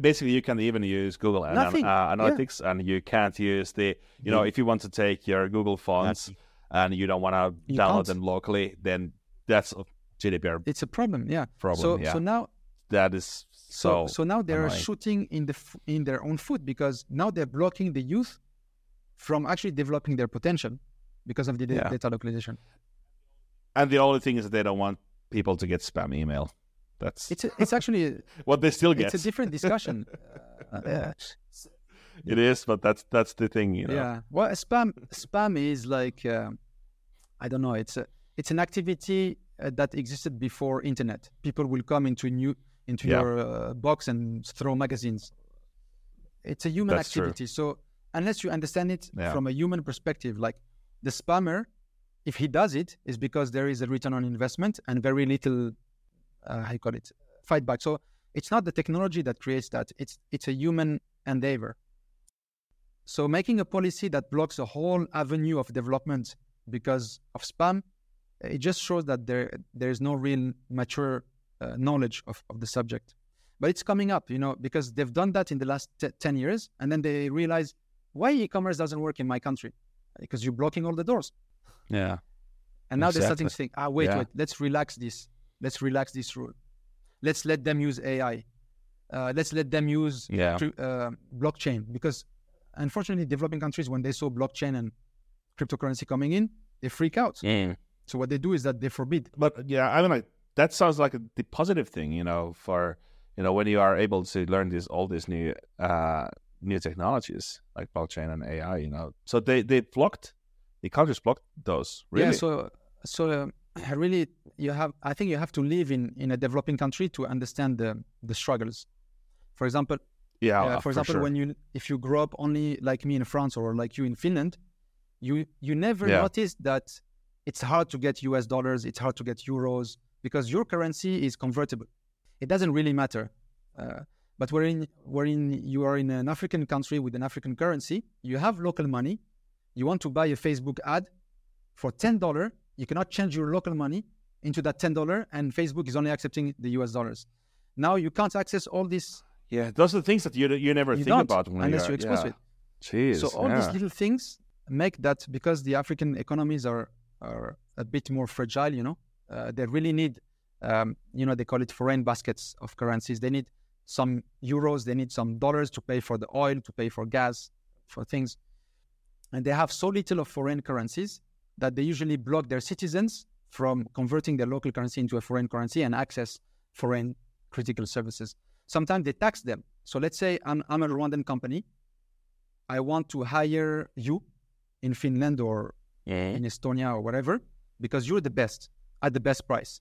basically you can even use Google Ana- Nothing. uh, Yeah. Analytics, and you can't use the you know if you want to take your Google fonts and you don't want to download can't. them locally, then that's a GDPR It's a problem, yeah. problem. so yeah, so now that is so so. so now they're shooting in the in their own foot because now they're blocking the youth from actually developing their potential because of the Yeah. data localization. and the only thing is that they don't want people to get spam email. That's It's a, it's actually <laughs> what they still get. it's a different discussion. <laughs> Uh, uh, it is, but that's that's the thing, you know. Yeah. Well, spam spam is like um I don't know. It's a it's an activity uh, that existed before internet. People will come into new into Yeah. your uh, box and throw magazines. It's a human That's true. activity. So unless you understand it Yeah. from a human perspective, like the spammer, if he does it, is because there is a return on investment and very little, uh, how you call it, fight back. So it's not the technology that creates that. It's it's a human endeavor. So making a policy that blocks a whole avenue of development because of spam, it just shows that there there is no real mature uh, knowledge of, of the subject. But it's coming up, you know, because they've done that in the last te- 10 years and then they realize why e-commerce doesn't work in my country because you're blocking all the doors. Yeah. And now they're starting to think, ah, wait, Yeah. wait, let's relax this. Let's relax this rule. Let's let them use AI. Uh, let's let them use Yeah. cryp- uh, blockchain because unfortunately developing countries when they saw blockchain and cryptocurrency coming in, they freak out. Mm. So what they do is that they forbid. But yeah, I mean, like that sounds like a, the positive thing, you know, for you know when you are able to learn this all these new uh, new technologies like blockchain and AI, you know. So they they blocked the countries blocked those. Really? Yeah. So so um, really, you have. I think you have to live in in a developing country to understand the the struggles. For example, yeah. uh, uh, for example, sure. when you if you grow up only like me in France or like you in Finland, you you never Yeah. notice that it's hard to get US dollars, it's hard to get euros because your currency is convertible. It doesn't really matter. Uh, but we're in we're in you are in an African country with an African currency. You have local money. You want to buy a Facebook ad for ten dollar. You cannot change your local money into that ten dollar, and Facebook is only accepting the US dollars. Now you can't access all this yeah, those are the things that you you never you think about when unless you're exposed yeah. it. Jeez, So all yeah. these little things make that because the African economies are are a bit more fragile, you know, uh, they really need, um, you know, they call it foreign baskets of currencies. They need some euros, they need some dollars to pay for the oil, to pay for gas, for things, and they have so little of foreign currencies that they usually block their citizens from converting their local currency into a foreign currency and access foreign critical services. Sometimes they tax them. So let's say I'm, I'm a Rwandan company. I want to hire you in Finland or Mhm. in Estonia or whatever because you're the best at the best price.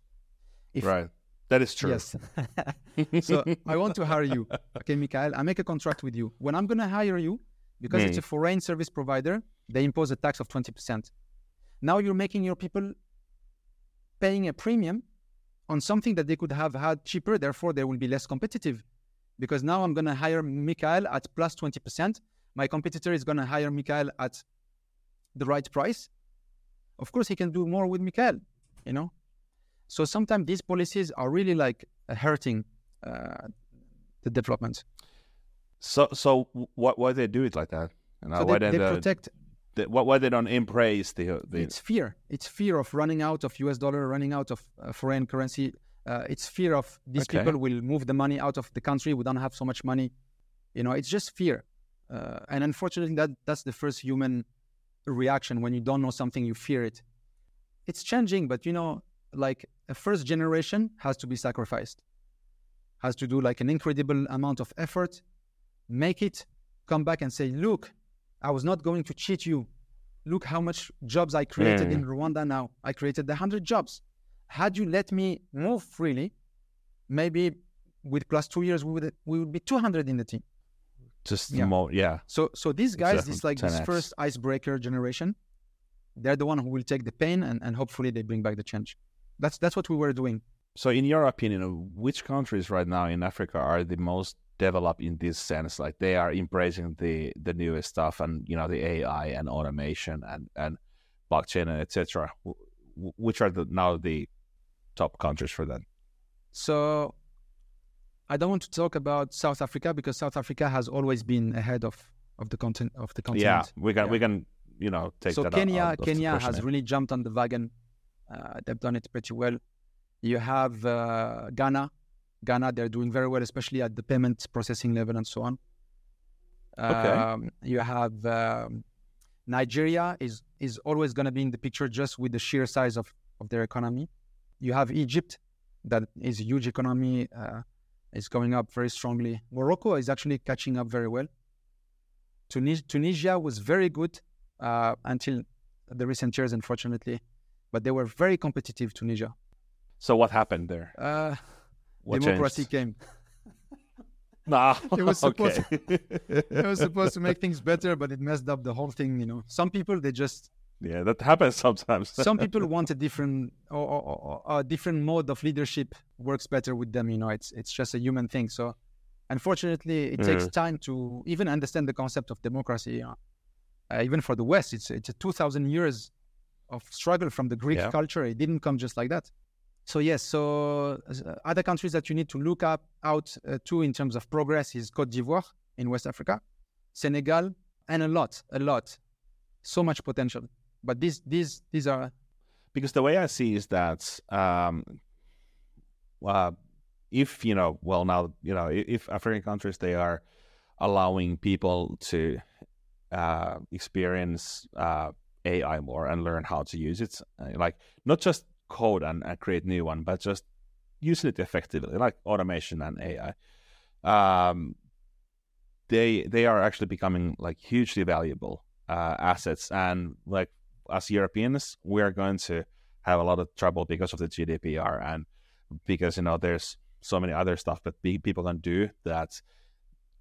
If- right. That is true. Yes. <laughs> so I want to hire you. Okay, Mikael, I make a contract with you. When I'm going to hire you, because it's a foreign service provider, they impose a tax of 20%. Now you're making your people paying a premium on something that they could have had cheaper. Therefore, they will be less competitive. Because now I'm going to hire Mikael at plus 20%. My competitor is going to hire Mikael at the right price. Of course, he can do more with Mikael, you know? So sometimes these policies are really like hurting uh, the development. So so why why they do it like that? And So why they, they, they the- protect. The- why why they don't embrace the the It's fear. It's fear of running out of US dollar, running out of uh, foreign currency. Uh, it's fear of these Okay. people will move the money out of the country. We don't have so much money. You know, it's just fear. Uh, and unfortunately, that that's the first human reaction when you don't know something, you fear it. It's changing, but you know, like a first generation has to be sacrificed, has to do like an incredible amount of effort, make it, come back and say, look, I was not going to cheat you. Look how much jobs I created Mm. in Rwanda now. I created the 100 jobs. Had you let me move freely, maybe with plus two years, we would, we would be 200 in the team. just Yeah. more yeah So, so these guys, this like this 10x. first icebreaker generation, they're the one who will take the pain and, and hopefully they bring back the change. That's that's what we were doing. So, in your opinion, which countries right now in Africa are the most developed in this sense? Like they are embracing the the newest stuff and you know the AI and automation and and blockchain and etc. Which are the now the top countries for that? So I don't want to talk about South Africa because South Africa has always been ahead of, of the content of the continent. Yeah, we can Yeah. we can you know take so that Kenya, out Kenya has really jumped on the wagon. Uh, they've done it pretty well. You have uh, Ghana. Ghana, they're doing very well, especially at the payment processing level and so on. Okay. Um, you have um, Nigeria is is always going to be in the picture just with the sheer size of, of their economy. You have Egypt, that is a huge economy, uh, is going up very strongly. Morocco is actually catching up very well. Tunis- Tunisia was very good uh, until the recent years, unfortunately, but they were very competitive. Tunisia, So what happened there? uh, What democracy changed? came. <laughs> Nah, <laughs> It was <laughs> supposed- okay. It was supposed to make things better, but it messed up the whole thing. You know, some people they just yeah, that happens sometimes. some people want a different or, or, or- a different mode of leadership works better with them. You know, it's it's just a human thing. So, unfortunately, it takes Mm. time to even understand the concept of democracy. You know? uh, even for the West, it's it's a two thousand years of struggle from the Greek Yeah. culture. It didn't come just like that. So yes, so uh, other countries that you need to look up out uh, to in terms of progress is Cote d'Ivoire in West Africa, Senegal, and a lot, a lot, so much potential. But these these these are because the way I see is that um, uh, if you know, well, now you know, if African countries they are allowing people to uh, experience uh, AI more and learn how to use it. Uh, like not just code and, and create new one, but just using it effectively, like automation and AI. Um, they they are actually becoming like hugely valuable uh, assets, and like as Europeans, we are going to have a lot of trouble because of the GDPR and because you know there's so many other stuff that people can do that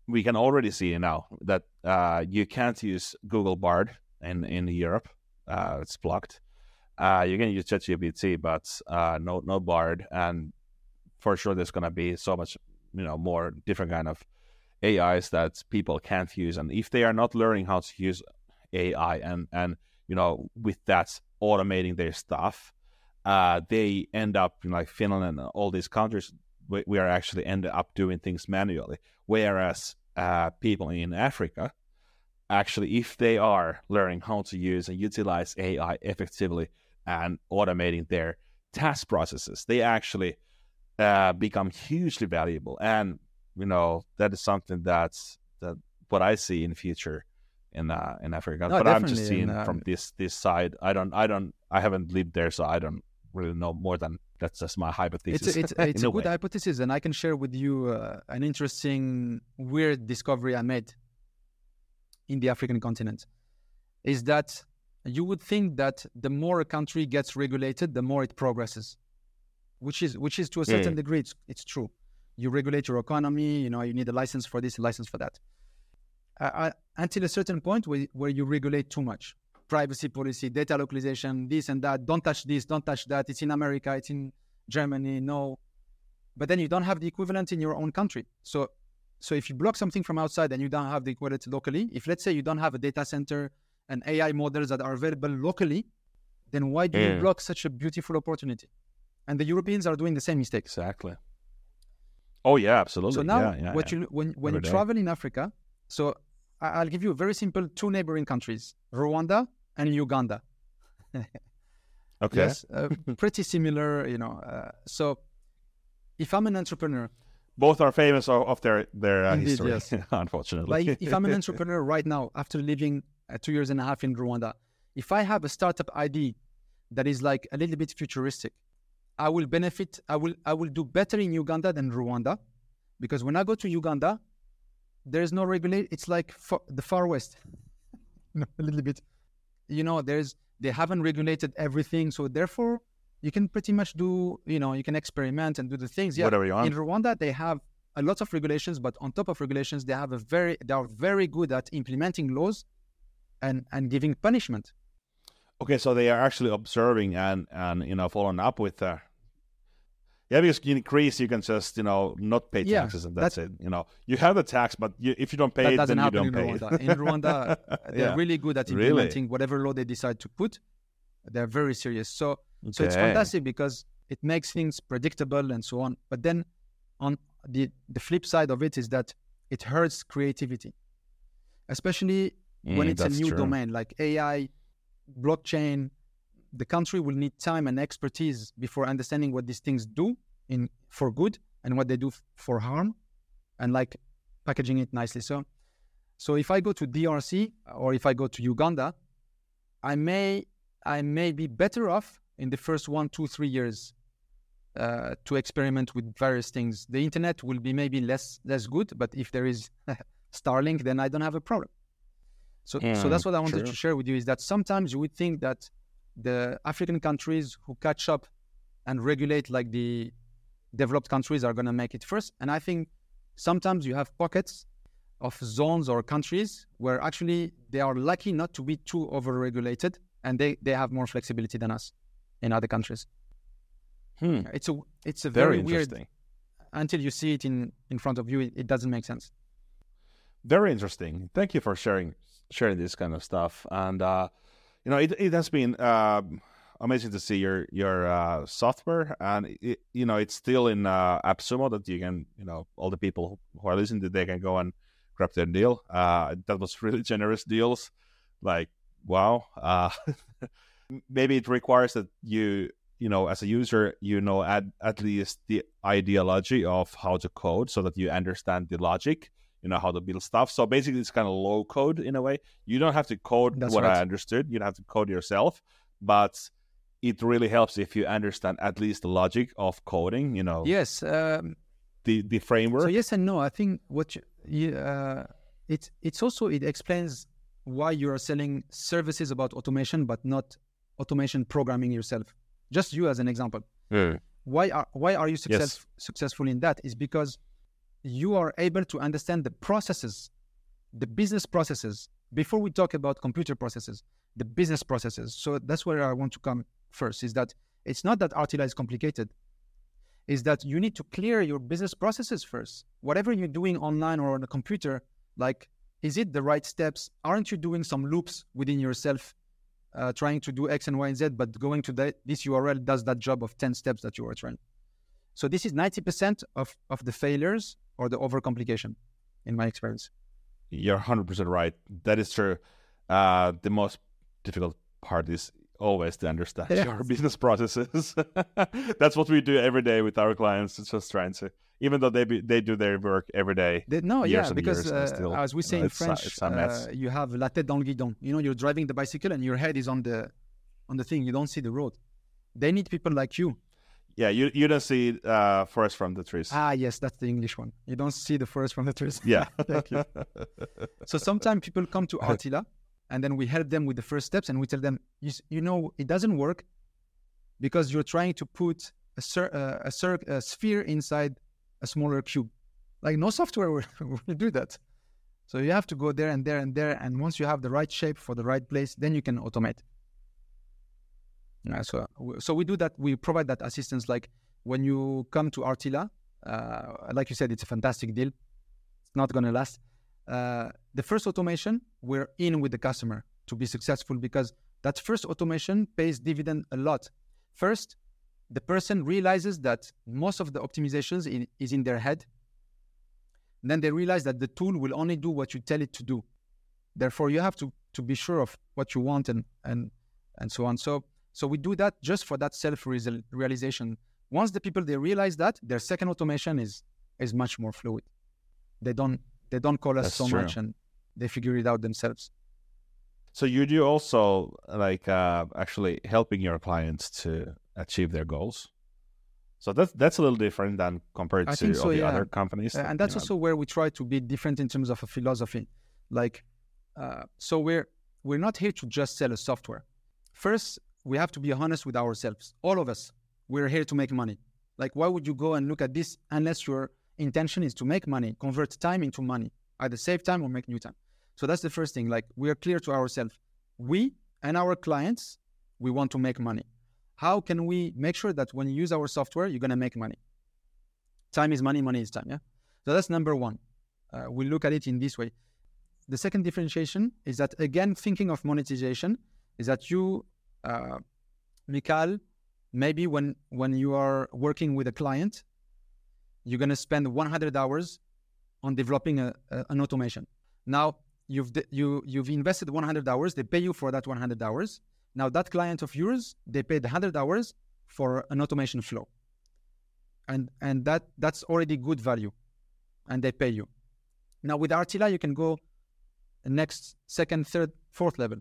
we can already see now that uh, you can't use Google Bard in in Europe. Uh, it's blocked. Uh, you can use ChatGPT, but uh, no no Bard, and for sure there's gonna be so much you know more different kind of AIs that people can't use, and if they are not learning how to use AI and and you know with that automating their stuff, uh, they end up in like Finland and all these countries. We, we are actually end up doing things manually, whereas uh, people in Africa actually, if they are learning how to use and utilize AI effectively and automating their task processes, they actually uh, become hugely valuable. And you know that is something that's that what I see in future in uh, in Africa. No, but I'm just seeing uh, from this this side. I don't I don't I haven't lived there, so I don't really know more than that's just my hypothesis. It's <laughs> a, it's, it's a, a good hypothesis, and I can share with you uh, an interesting, weird discovery I made in the African continent. Is that you would think that the more a country gets regulated, the more it progresses, which is which is to a certain mm. degree it's, it's true. You regulate your economy, you know, you need a license for this, a license for that. Uh, until a certain point where, where you regulate too much privacy policy, data localization, this and that. Don't touch this, don't touch that. It's in America, it's in Germany, no. But then you don't have the equivalent in your own country. So, so if you block something from outside and you don't have the equivalent locally, if let's say you don't have a data center and AI models that are available locally, then why do yeah. you block such a beautiful opportunity? And the Europeans are doing the same mistake. Exactly. Oh yeah, absolutely. So now, yeah, yeah, what you when when Every you day. travel in Africa, so I'll give you a very simple two neighboring countries: Rwanda and Uganda. <laughs> okay. Yes, uh, pretty similar, you know. Uh, so if I'm an entrepreneur, both are famous of, of their their uh, indeed, history, yes. <laughs> unfortunately. Like if I'm an <laughs> entrepreneur right now, after living uh, two years and a half in Rwanda, if I have a startup ID that is like a little bit futuristic, I will benefit. I will I will do better in Uganda than Rwanda, because when I go to Uganda, there is no regulate. It's like the far west, <laughs> a little bit you know there's they haven't regulated everything so therefore you can pretty much do you know you can experiment and do the things yeah whatever you want. in rwanda they have a lot of regulations but on top of regulations they have a very they are very good at implementing laws and and giving punishment okay so they are actually observing and and you know following up with uh, yeah, because in Greece you can just you know not pay taxes yeah, and that's, it. You know, you have the tax, but you, if you don't pay it, then you don't pay Rwanda. it. In Rwanda, <laughs> they're yeah. really good at implementing really? whatever law they decide to put. They're very serious. So okay. so it's fantastic because it makes things predictable and so on. But then on the the flip side of it is that it hurts creativity, especially mm, when it's a new true. domain like AI, blockchain, the country will need time and expertise before understanding what these things do in for good and what they do f- for harm and like packaging it nicely. So so if i go to drc or if i go to uganda i may i may be better off in the first one two three years uh, to experiment with various things. The internet will be maybe less less good but if there is <laughs> starlink then i don't have a problem so mm, so that's what i wanted true. to share with you is that sometimes you would think that the African countries who catch up and regulate like the developed countries are going to make it first. And I think sometimes you have pockets of zones or countries where actually they are lucky not to be too over-regulated and they, they have more flexibility than us in other countries. Hmm. It's a it's a very, very weird until you see it in, in front of you, it, it doesn't make sense. Very interesting. Thank you for sharing sharing this kind of stuff. And uh, you know, it, it has been um, amazing to see your your uh, software, and it, you know, it's still in uh, AppSumo that you can, you know, all the people who are listening to they can go and grab their deal. Uh, that was <laughs> really generous deals. Like, wow. Uh, <laughs> maybe it requires that you you know as a user you know at, at least the ideology of how to code so that you understand the logic you know how to build stuff. So basically, it's kind of low code in a way. You don't have to code That's what right. I understood. You don't have to code yourself, but it really helps if you understand at least the logic of coding. You know, Yes. Um, the the framework. So yes and no. I think what you, you, uh, it's it's also it explains why you are selling services about automation, but not automation programming yourself. Just you as an example. Mm. Why are why are you success, Yes. successful in that? Is because you are able to understand the processes, the business processes. Before we talk about computer processes, the business processes. So that's where I want to come first. Is that it's not that RTILA is complicated is that you need to clear your business processes first. Whatever you're doing online or on a computer, like, is it the right steps? Aren't you doing some loops within yourself, uh, trying to do X and Y and Z, but going to that, this URL does that job of 10 steps that you are trying? So this is 90% of, of the failures or the overcomplication, in my experience. You're 100% right. That is true. Uh, the most difficult part is always to understand Yeah. your <laughs> business processes. <laughs> That's what we do every day with our clients. It's just trying to, even though they be, they do their work every day. They- no, yeah, because uh, still, as we say in French, it's a mess. uh, you have la tête dans le guidon. You know, you're driving the bicycle and your head is on the on the thing. You don't see the road. They need people like you. Yeah, you you don't see uh, forest from the trees. Ah, yes, that's the English one. You don't see the forest from the trees. yeah. <laughs> Thank you. So sometimes people come to RTILA, and then we help them with the first steps, and we tell them, you, you know, it doesn't work because you're trying to put a, cir- uh, a, cir- a sphere inside a smaller cube. Like no software <laughs> will, will do that. So you have to go there and there and there, and once you have the right shape for the right place, then you can automate. Yeah, so, so we do that. We provide that assistance. Like when you come to RTILA, uh, like you said, it's a fantastic deal. It's not going to last. Uh, the first automation, we're in with the customer to be successful because that first automation pays dividend a lot. First, the person realizes that most of the optimizations in, is in their head. Then they realize that the tool will only do what you tell it to do. Therefore, you have to, to be sure of what you want and, and, and so on. So, so we do that just for that self realization. Once the people they realize that, their second automation is is much more fluid. They don't they don't call us That's so true. much and they figure it out themselves. So you do also like uh, actually helping your clients to achieve their goals. So that's that's a little different than compared I to so, the yeah. other companies. Uh, and that's you know, also where we try to be different in terms of a philosophy. Like, uh, so we're we're not here to just sell a software. First, we have to be honest with ourselves. All of us, we're here to make money. Like, why would you go and look at this unless your intention is to make money, convert time into money, either save time or make new time? So that's the first thing. Like, we are clear to ourselves. We and our clients, we want to make money. How can we make sure that when you use our software, you're going to make money? Time is money, money is time. Yeah. So that's number one. Uh, we look at it in this way. The second differentiation is that again, thinking of monetization is that you, uh, Mikael, maybe when when you are working with a client, you're gonna spend 100 hours on developing a, a- an automation. Now you've you you've invested 100 hours. They pay you for that 100 hours. Now that client of yours, they paid 100 hours for an automation flow, and and that that's already good value, and they pay you. Now with RTILA, you can go next, second, third, fourth level.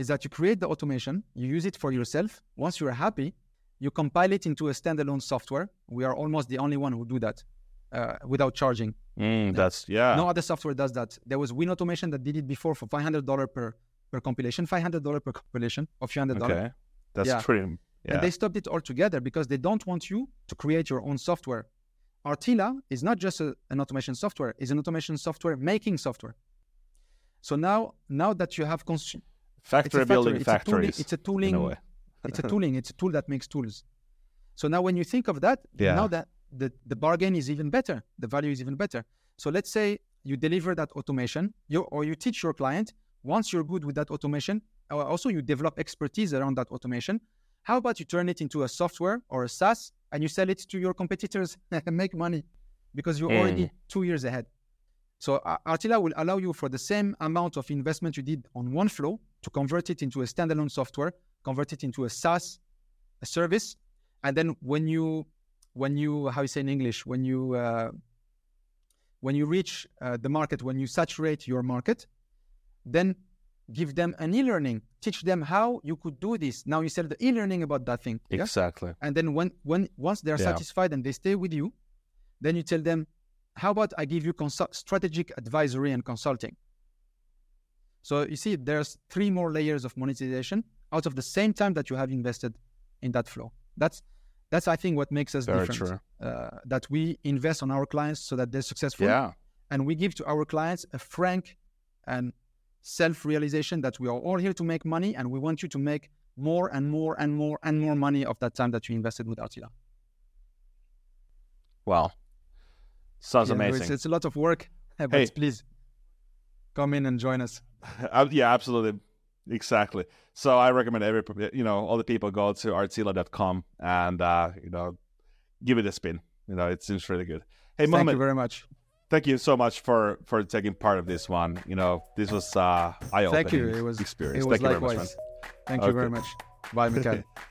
Is that you create the automation, you use it for yourself. Once you're happy, you compile it into a standalone software. We are almost the only one who do that uh, without charging. Mm, that's yeah. No other software does that. There was Win Automation that did it before for five hundred dollar per per compilation, five hundred dollar per compilation, or few hundred dollars. okay, that's Yeah. pretty. Yeah. And they stopped it altogether because they don't want you to create your own software. RTILA is not just a, an automation software; it's an automation software making software. So now, now that you have cons- it's factory building it's factories. It's a in a tooling. <laughs> it's a <laughs> tooling. It's a tool that makes tools. So now, when you think of that, Yeah. now that the, the bargain is even better, the value is even better. So let's say you deliver that automation, you, or you teach your client. Once you're good with that automation, or also you develop expertise around that automation. How about you turn it into a software or a SaaS and you sell it to your competitors and <laughs> make money because you're already two years ahead. So uh, RTILA will allow you for the same amount of investment you did on one flow to convert it into a standalone software, convert it into a SaaS, a service, and then when you, when you, how you say in English, when you, uh, when you reach uh, the market, when you saturate your market, then give them an e-learning. Teach them how you could do this. Now you sell the e-learning about that thing. yeah? Exactly. And then when when once they're Yeah. satisfied and they stay with you, then you tell them, how about I give you consult- strategic advisory and consulting. So you see, there's three more layers of monetization out of the same time that you have invested in that flow. That's that's I think what makes us Very different. Uh, that we invest on our clients so that they're successful, Yeah. and we give to our clients a frank and self-realization that we are all here to make money, and we want you to make more and more and more and more money of that time that you invested with RTILA. Wow. Sounds Yeah, amazing. It's, it's a lot of work, <laughs> but Hey. please come in and join us. <laughs> Uh, yeah, absolutely. Exactly. So I recommend every you know all the people go to rtila.com and uh, you know give it a spin. You know it seems really good. Hey Thank Mohamed, you very much. thank you so much for for taking part of this one. You know this was uh, eye opening Thank you. It was experience. It was thank you very much, man. likewise. Thank you very much. Bye, Mikael. <laughs>